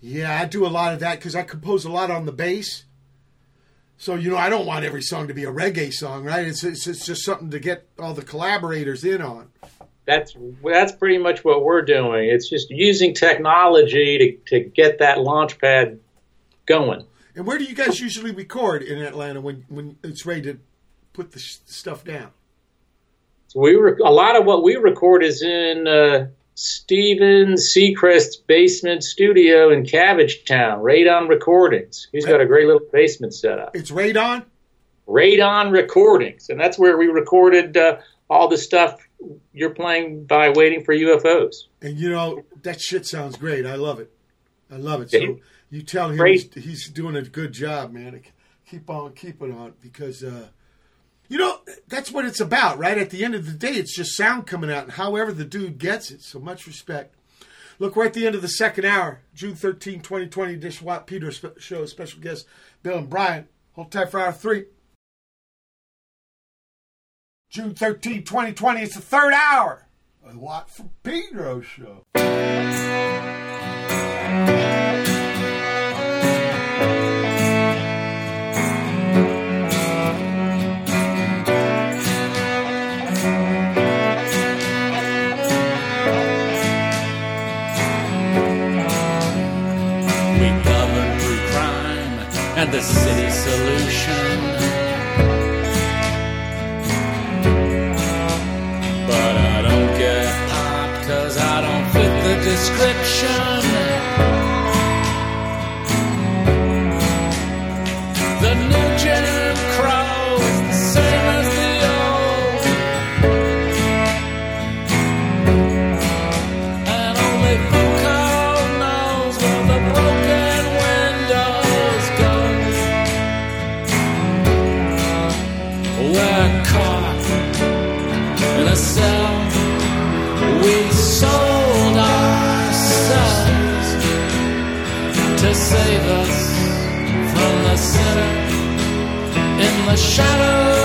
Yeah, I do a lot of that because I compose a lot on the bass. So you know, I don't want every song to be a reggae song, right? It's it's, it's just something to get all the collaborators in on. That's that's pretty much what we're doing. It's just using technology to to get that launch pad going. And where do you guys usually record in Atlanta when when it's ready to put the sh- stuff down? So we rec- a lot of what we record is in uh, Steven Seacrest's basement studio in Cabbagetown, Radon Recordings. He's got a great little basement setup. It's Radon. Radon Recordings, and that's where we recorded uh, all the stuff you're playing by Waiting for UFOs. And you know that shit sounds great. I love it. I love it. So you tell him he's, he's doing a good job, man. Keep on keeping on because uh, you know that's what it's about, right? At the end of the day, it's just sound coming out, and however the dude gets it. So much respect. Look, we're at the end of the second hour, June 13, 2020, Dish Watt Peter show. Special guest Bill and Brian. Hold tight for hour three. June 13, 2020. It's the third hour. A Watt from Pedro show. The city solution. In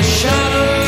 in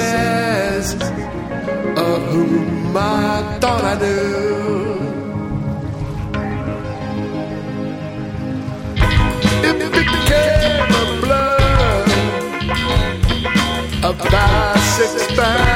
says of whom I thought I knew. It became a blur of five, six, five.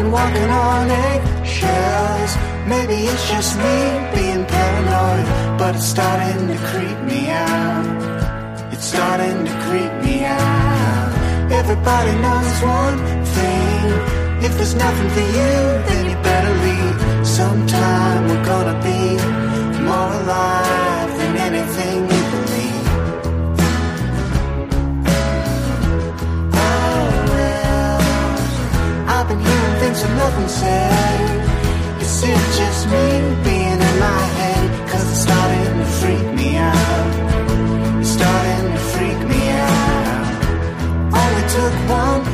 Been walking on eggshells. Maybe it's just me being paranoid, but it's starting to creep me out. It's starting to creep me out. Everybody knows one thing. If there's nothing for you, then you better leave. Sometime we're gonna be more alive than anything things that nothing said. Is it just me being in my head? Cause it's starting to freak me out. It's starting to freak me out. Only took one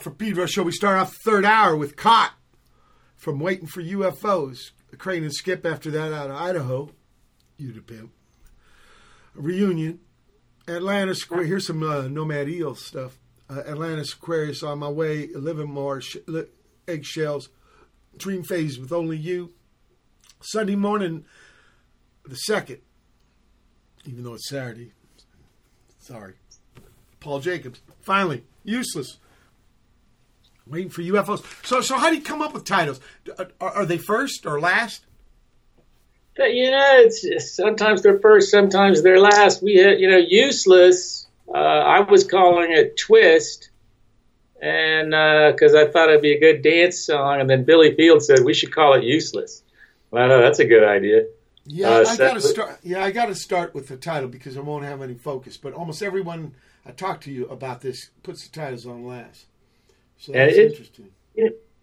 For Pedro Show. We start off third hour with Caught from Waiting for UFOs. Crane and Skip after that out of Idaho. You to pimp. Reunion. Atlantis Aquarius. Here's some uh, Nomad Eel stuff. Uh, Atlantis Aquarius on my way. Livingmore. Sh- li- eggshells. Dream phase with only you. Sunday morning, the second. Even though it's Saturday. Sorry. Paul Jacobs. Finally, useless. Waiting for UFOs. So, so how do you come up with titles? Are, are they first or last? You know, it's sometimes they're first, sometimes they're last. We had, you know, useless. Uh, I was calling it twist, and because I thought it'd be a good dance song, and then Billy Field said we should call it useless. Well, no, that's a good idea. Yeah, Uh, I gotta start. Yeah, I gotta start with the title because I won't have any focus. But almost everyone I talk to you about this puts the titles on last. So that's it- interesting.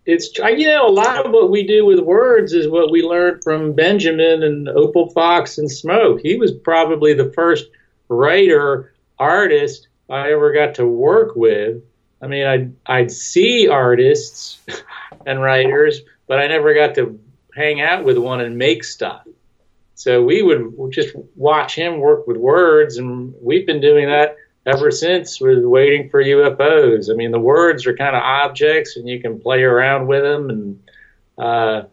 It's you know a lot of what we do with words is what we learned from Benjamin and Opal Foxx and Smoke. He was probably the first writer artist I ever got to work with. I mean, I'd I'd see artists <laughs> and writers, but I never got to hang out with one and make stuff. So we would just watch him work with words, and we've been doing that ever since with waiting for UFOs. I mean, the words are kind of objects, and you can play around with them, and Uh,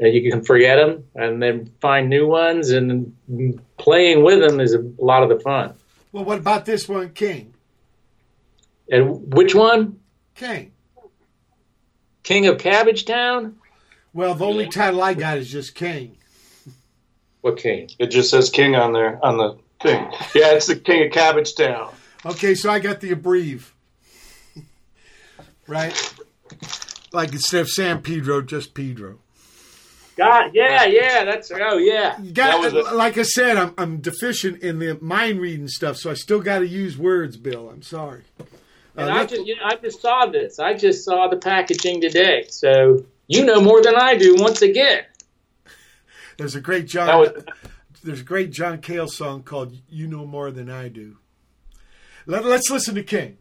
that you can forget them and then find new ones, and playing with them is a lot of the fun. Well, what about this one, King? And which one? King. King of Cabbagetown? Well, the only title I got is just King. What king? It just says King on there on the thing. Yeah, it's the King of Cabbagetown. Okay, so I got the abbrev. right? Like instead of San Pedro, just Pedro. God, yeah, yeah, that's oh yeah. Got, That a- like I said, I'm, I'm deficient in the mind reading stuff, so I still got to use words, Bill. I'm sorry. Uh, And I just, you know, I just saw this. I just saw the packaging today. So you know more than I do. Once again, there's a great John. Was- there's a great John Cale song called "You Know More Than I Do." Let, let's listen to King.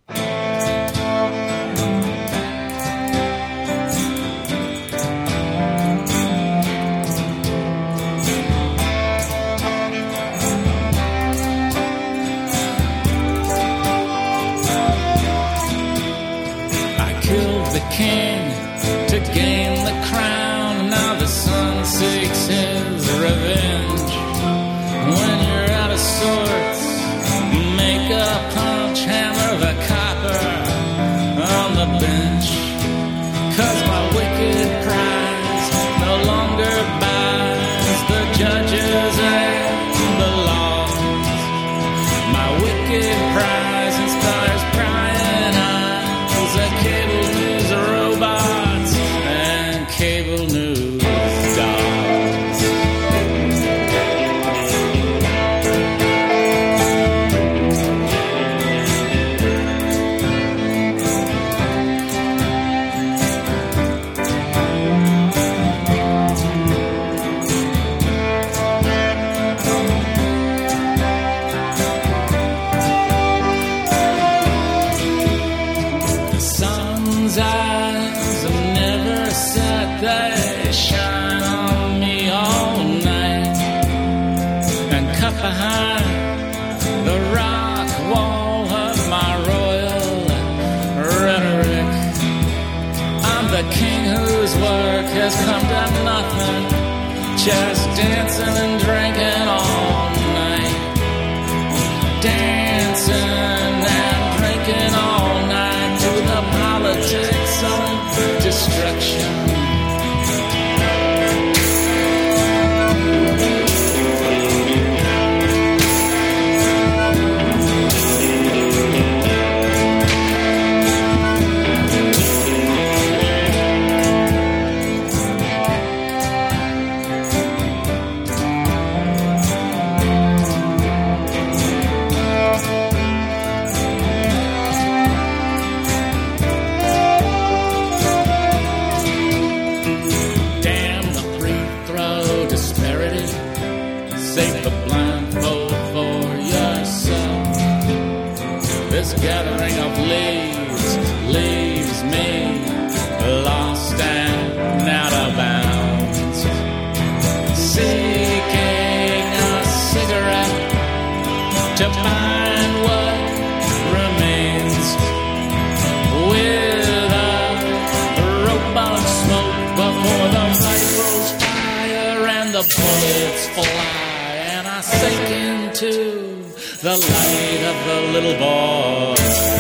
The bullets fly and I sink into the light of the little boy's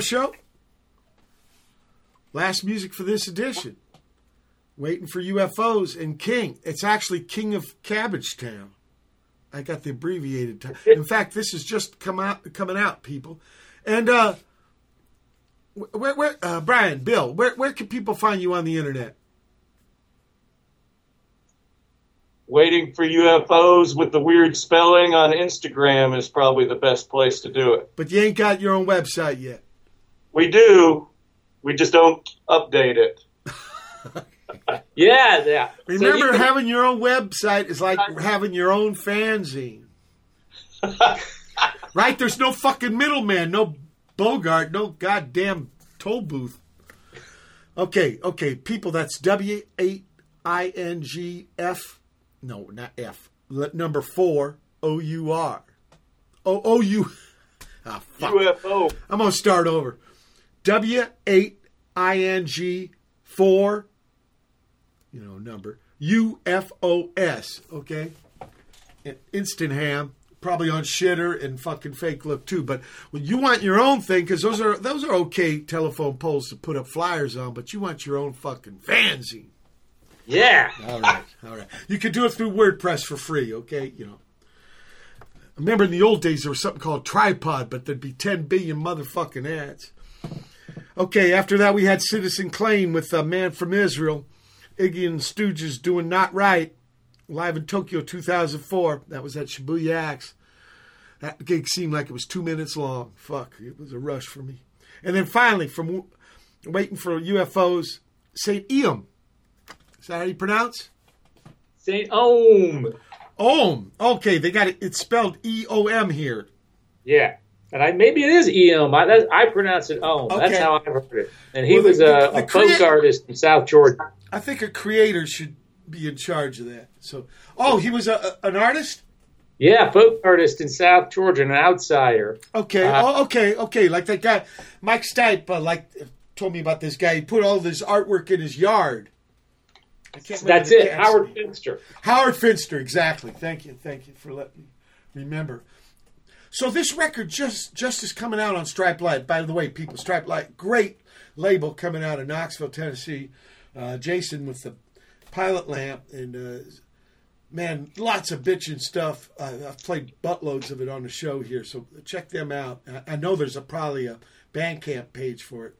Show. Last music for this edition. Waiting for UFOs and King. It's actually King of Cabbagetown. I got the abbreviated time. <laughs> In fact, this is just come out coming out, people. And uh where where uh Brian, Bill, where where can people find you on the internet? Waiting for UFOs with the weird spelling on Instagram is probably the best place to do it. But you ain't got your own website yet. We do, we just don't update it. <laughs> Yeah, yeah. So Remember, you having your own website is like having your own fanzine. <laughs> right? There's no fucking middleman, no Bogart, no goddamn toll booth. Okay, okay, people, that's W eight I N G F. No, not F. Number four O U R. O O U. <laughs> Ah, fuck. UFO. I'm gonna start over. W eight I N G four. You know number U F O S. Okay. Instant ham, probably on shitter and fucking fake look too. But when you want your own thing, because those are those are okay telephone poles to put up flyers on, but you want your own fucking fanzine. Yeah. All right, all right. You could do it through WordPress for free, okay? You know. I remember in the old days there was something called tripod, but there'd be 10 billion motherfucking ads. Okay, after that we had Citizen Clane with a man from Israel, Iggy and Stooges doing Not Right, live in Tokyo 2004. That was at Shibuya Axe. That gig seemed like it was two minutes long. Fuck, it was a rush for me. And then finally, from waiting for UFOs, St. Eom. Is that how you pronounce? St. Om. Om. Okay, they got it. It's spelled E O M here. Yeah. And I maybe it is Eom. I, that, I pronounce it Ohm. That's how I heard it. And he Well, the- was a, the a folk crea- artist in South Georgia. I think a creator should be in charge of that. So, oh, he was a, a- an artist. Yeah, folk artist in South Georgia, an outsider. Okay. Uh, oh, okay. Okay. Like that guy, Mike Stipe, uh, like told me about this guy. He put all this artwork in his yard. I can't That's it, Howard. Finster. Howard Finster, exactly. Thank you, thank you for letting me remember. So this record just just is coming out on Stripe Light. By the way, people, Stripe Light, great label coming out of Knoxville, Tennessee. Uh, Jason with the Pilot Lamp, and uh, man, lots of bitchin' stuff. Uh, I've played buttloads of it on the show here, so check them out. I, I know there's a probably a Bandcamp page for it,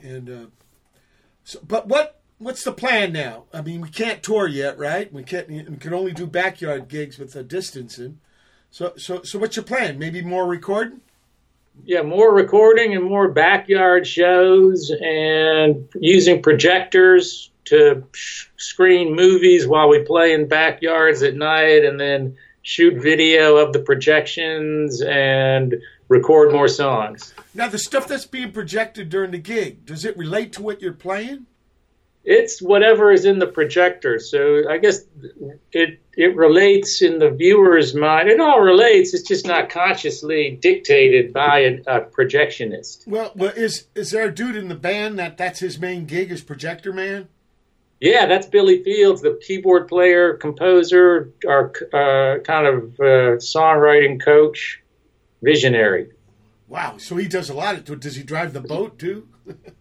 and uh, so. But what what's the plan now? I mean, we can't tour yet, right? We can't. We can only do backyard gigs with the distancing. So so so what's your plan? Maybe more recording. Yeah, more recording and more backyard shows and using projectors to screen movies while we play in backyards at night and then shoot video of the projections and record more songs. Now, the stuff that's being projected during the gig, does it relate to what you're playing? It's whatever is in the projector. So I guess it it relates in the viewer's mind. It all relates. It's just not consciously dictated by a, a projectionist. Well, well, is is there a dude in the band that that's his main gig is projector man? Yeah, that's Billy Fields, the keyboard player, composer, our uh, kind of uh, songwriting coach, visionary. Wow, so he does a lot of. Does he drive the boat too?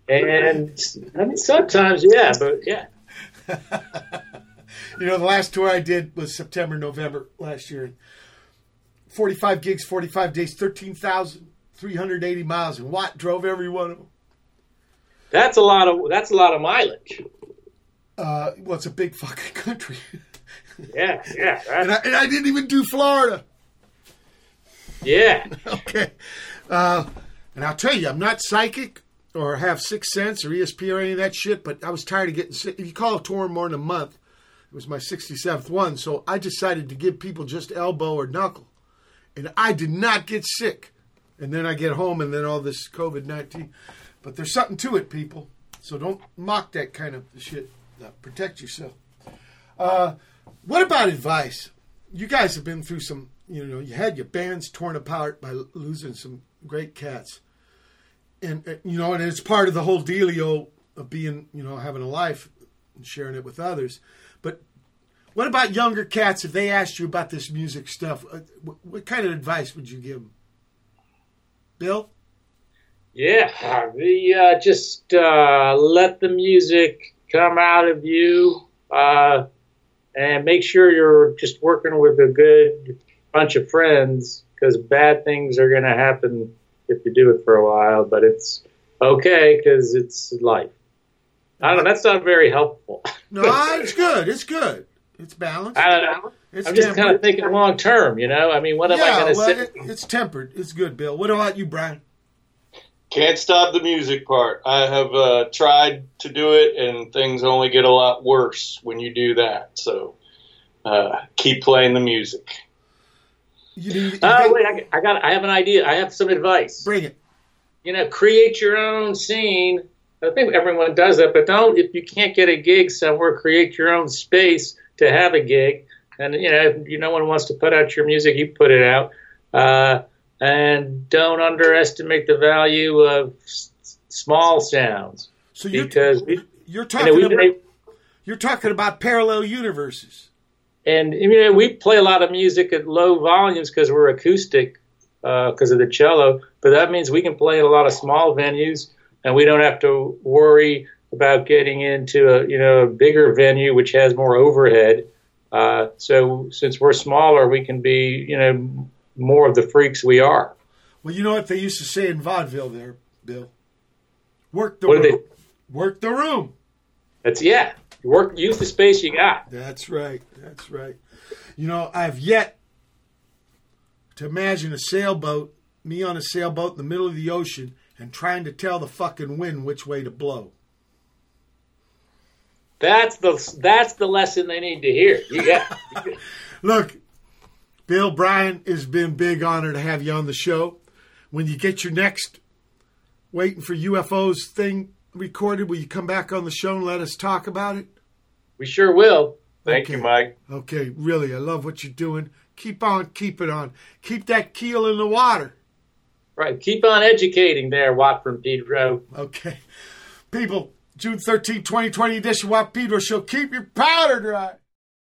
And I mean, sometimes, yeah, but yeah. <laughs> you know, the last tour I did was September, November last year. 45 gigs, 45 days, 13,380 miles, and Watt drove every one of them. That's a lot of that's a lot of mileage. Uh, well, it's a big fucking country. <laughs> Yeah, yeah, and, I, and I didn't even do Florida. yeah. <laughs> okay. Uh, and I'll tell you, I'm not psychic or have Six sense or ESP or any of that shit, but I was tired of getting sick. If you call a tour more than a month, it was my 67th one, so I decided to give people just elbow or knuckle. And I did not get sick. And then I get home and then all this COVID 19. But there's something to it, people. So don't mock that kind of shit. Protect yourself. Uh, what about advice? You guys have been through some, you know, you had your bands torn apart by losing some great cats. And, uh, you know, and it's part of the whole dealio of being, you know, having a life and sharing it with others. But what about younger cats? If they asked you about this music stuff, uh, what, what kind of advice would you give them? Bill? Yeah, the uh, just uh, let the music come out of you, uh, and make sure you're just working with a good bunch of friends because bad things are going to happen if you do it for a while. But it's okay because it's life. I don't know. That's not very helpful. No, it's good. It's good. It's balanced. I don't know. It's I'm just kind of thinking long term. You know, I mean, what am I going to well, say? it, it's tempered. It's good, Bill. What about you, Brian? Can't stop the music part. I have uh, tried to do it, and things only get a lot worse when you do that. So uh, keep playing the music. You, you, Oh wait, I, I got. I have an idea. I have some advice. Bring it. You know, create your own scene. I think everyone does that, but don't. If you can't get a gig somewhere, create your own space to have a gig. And you know, if you no one wants to put out your music, you put it out. Uh, and don't underestimate the value of s- small sounds. So you're, because we, you're you talking know, about able- you're talking about parallel universes. And you know, we play a lot of music at low volumes because we're acoustic because of the cello. But that means we can play in a lot of small venues, and we don't have to worry about getting into a you know a bigger venue which has more overhead. Uh, so since we're smaller, we can be you know more of the freaks we are. Well, you know what they used to say in vaudeville, there, Bill. Work the What room. Work the room. That's yeah. Work use the space you got. That's right. That's right. You know, I've yet to imagine a sailboat, me on a sailboat in the middle of the ocean, and trying to tell the fucking wind which way to blow. That's the that's the lesson they need to hear. Yeah. <laughs> <laughs> Look, Bill Bryan, it's been a big honor to have you on the show. When you get your next waiting for UFOs thing recorded, will you come back on the show and let us talk about it? We sure will. Thank you, Mike. Okay, really, I love what you're doing. Keep on, keep it on. Keep that keel in the water. Right. Keep on educating there, Watt from Pedro. Okay. People, June 13, 2020 edition of Watt Pedro Show. Keep your powder dry.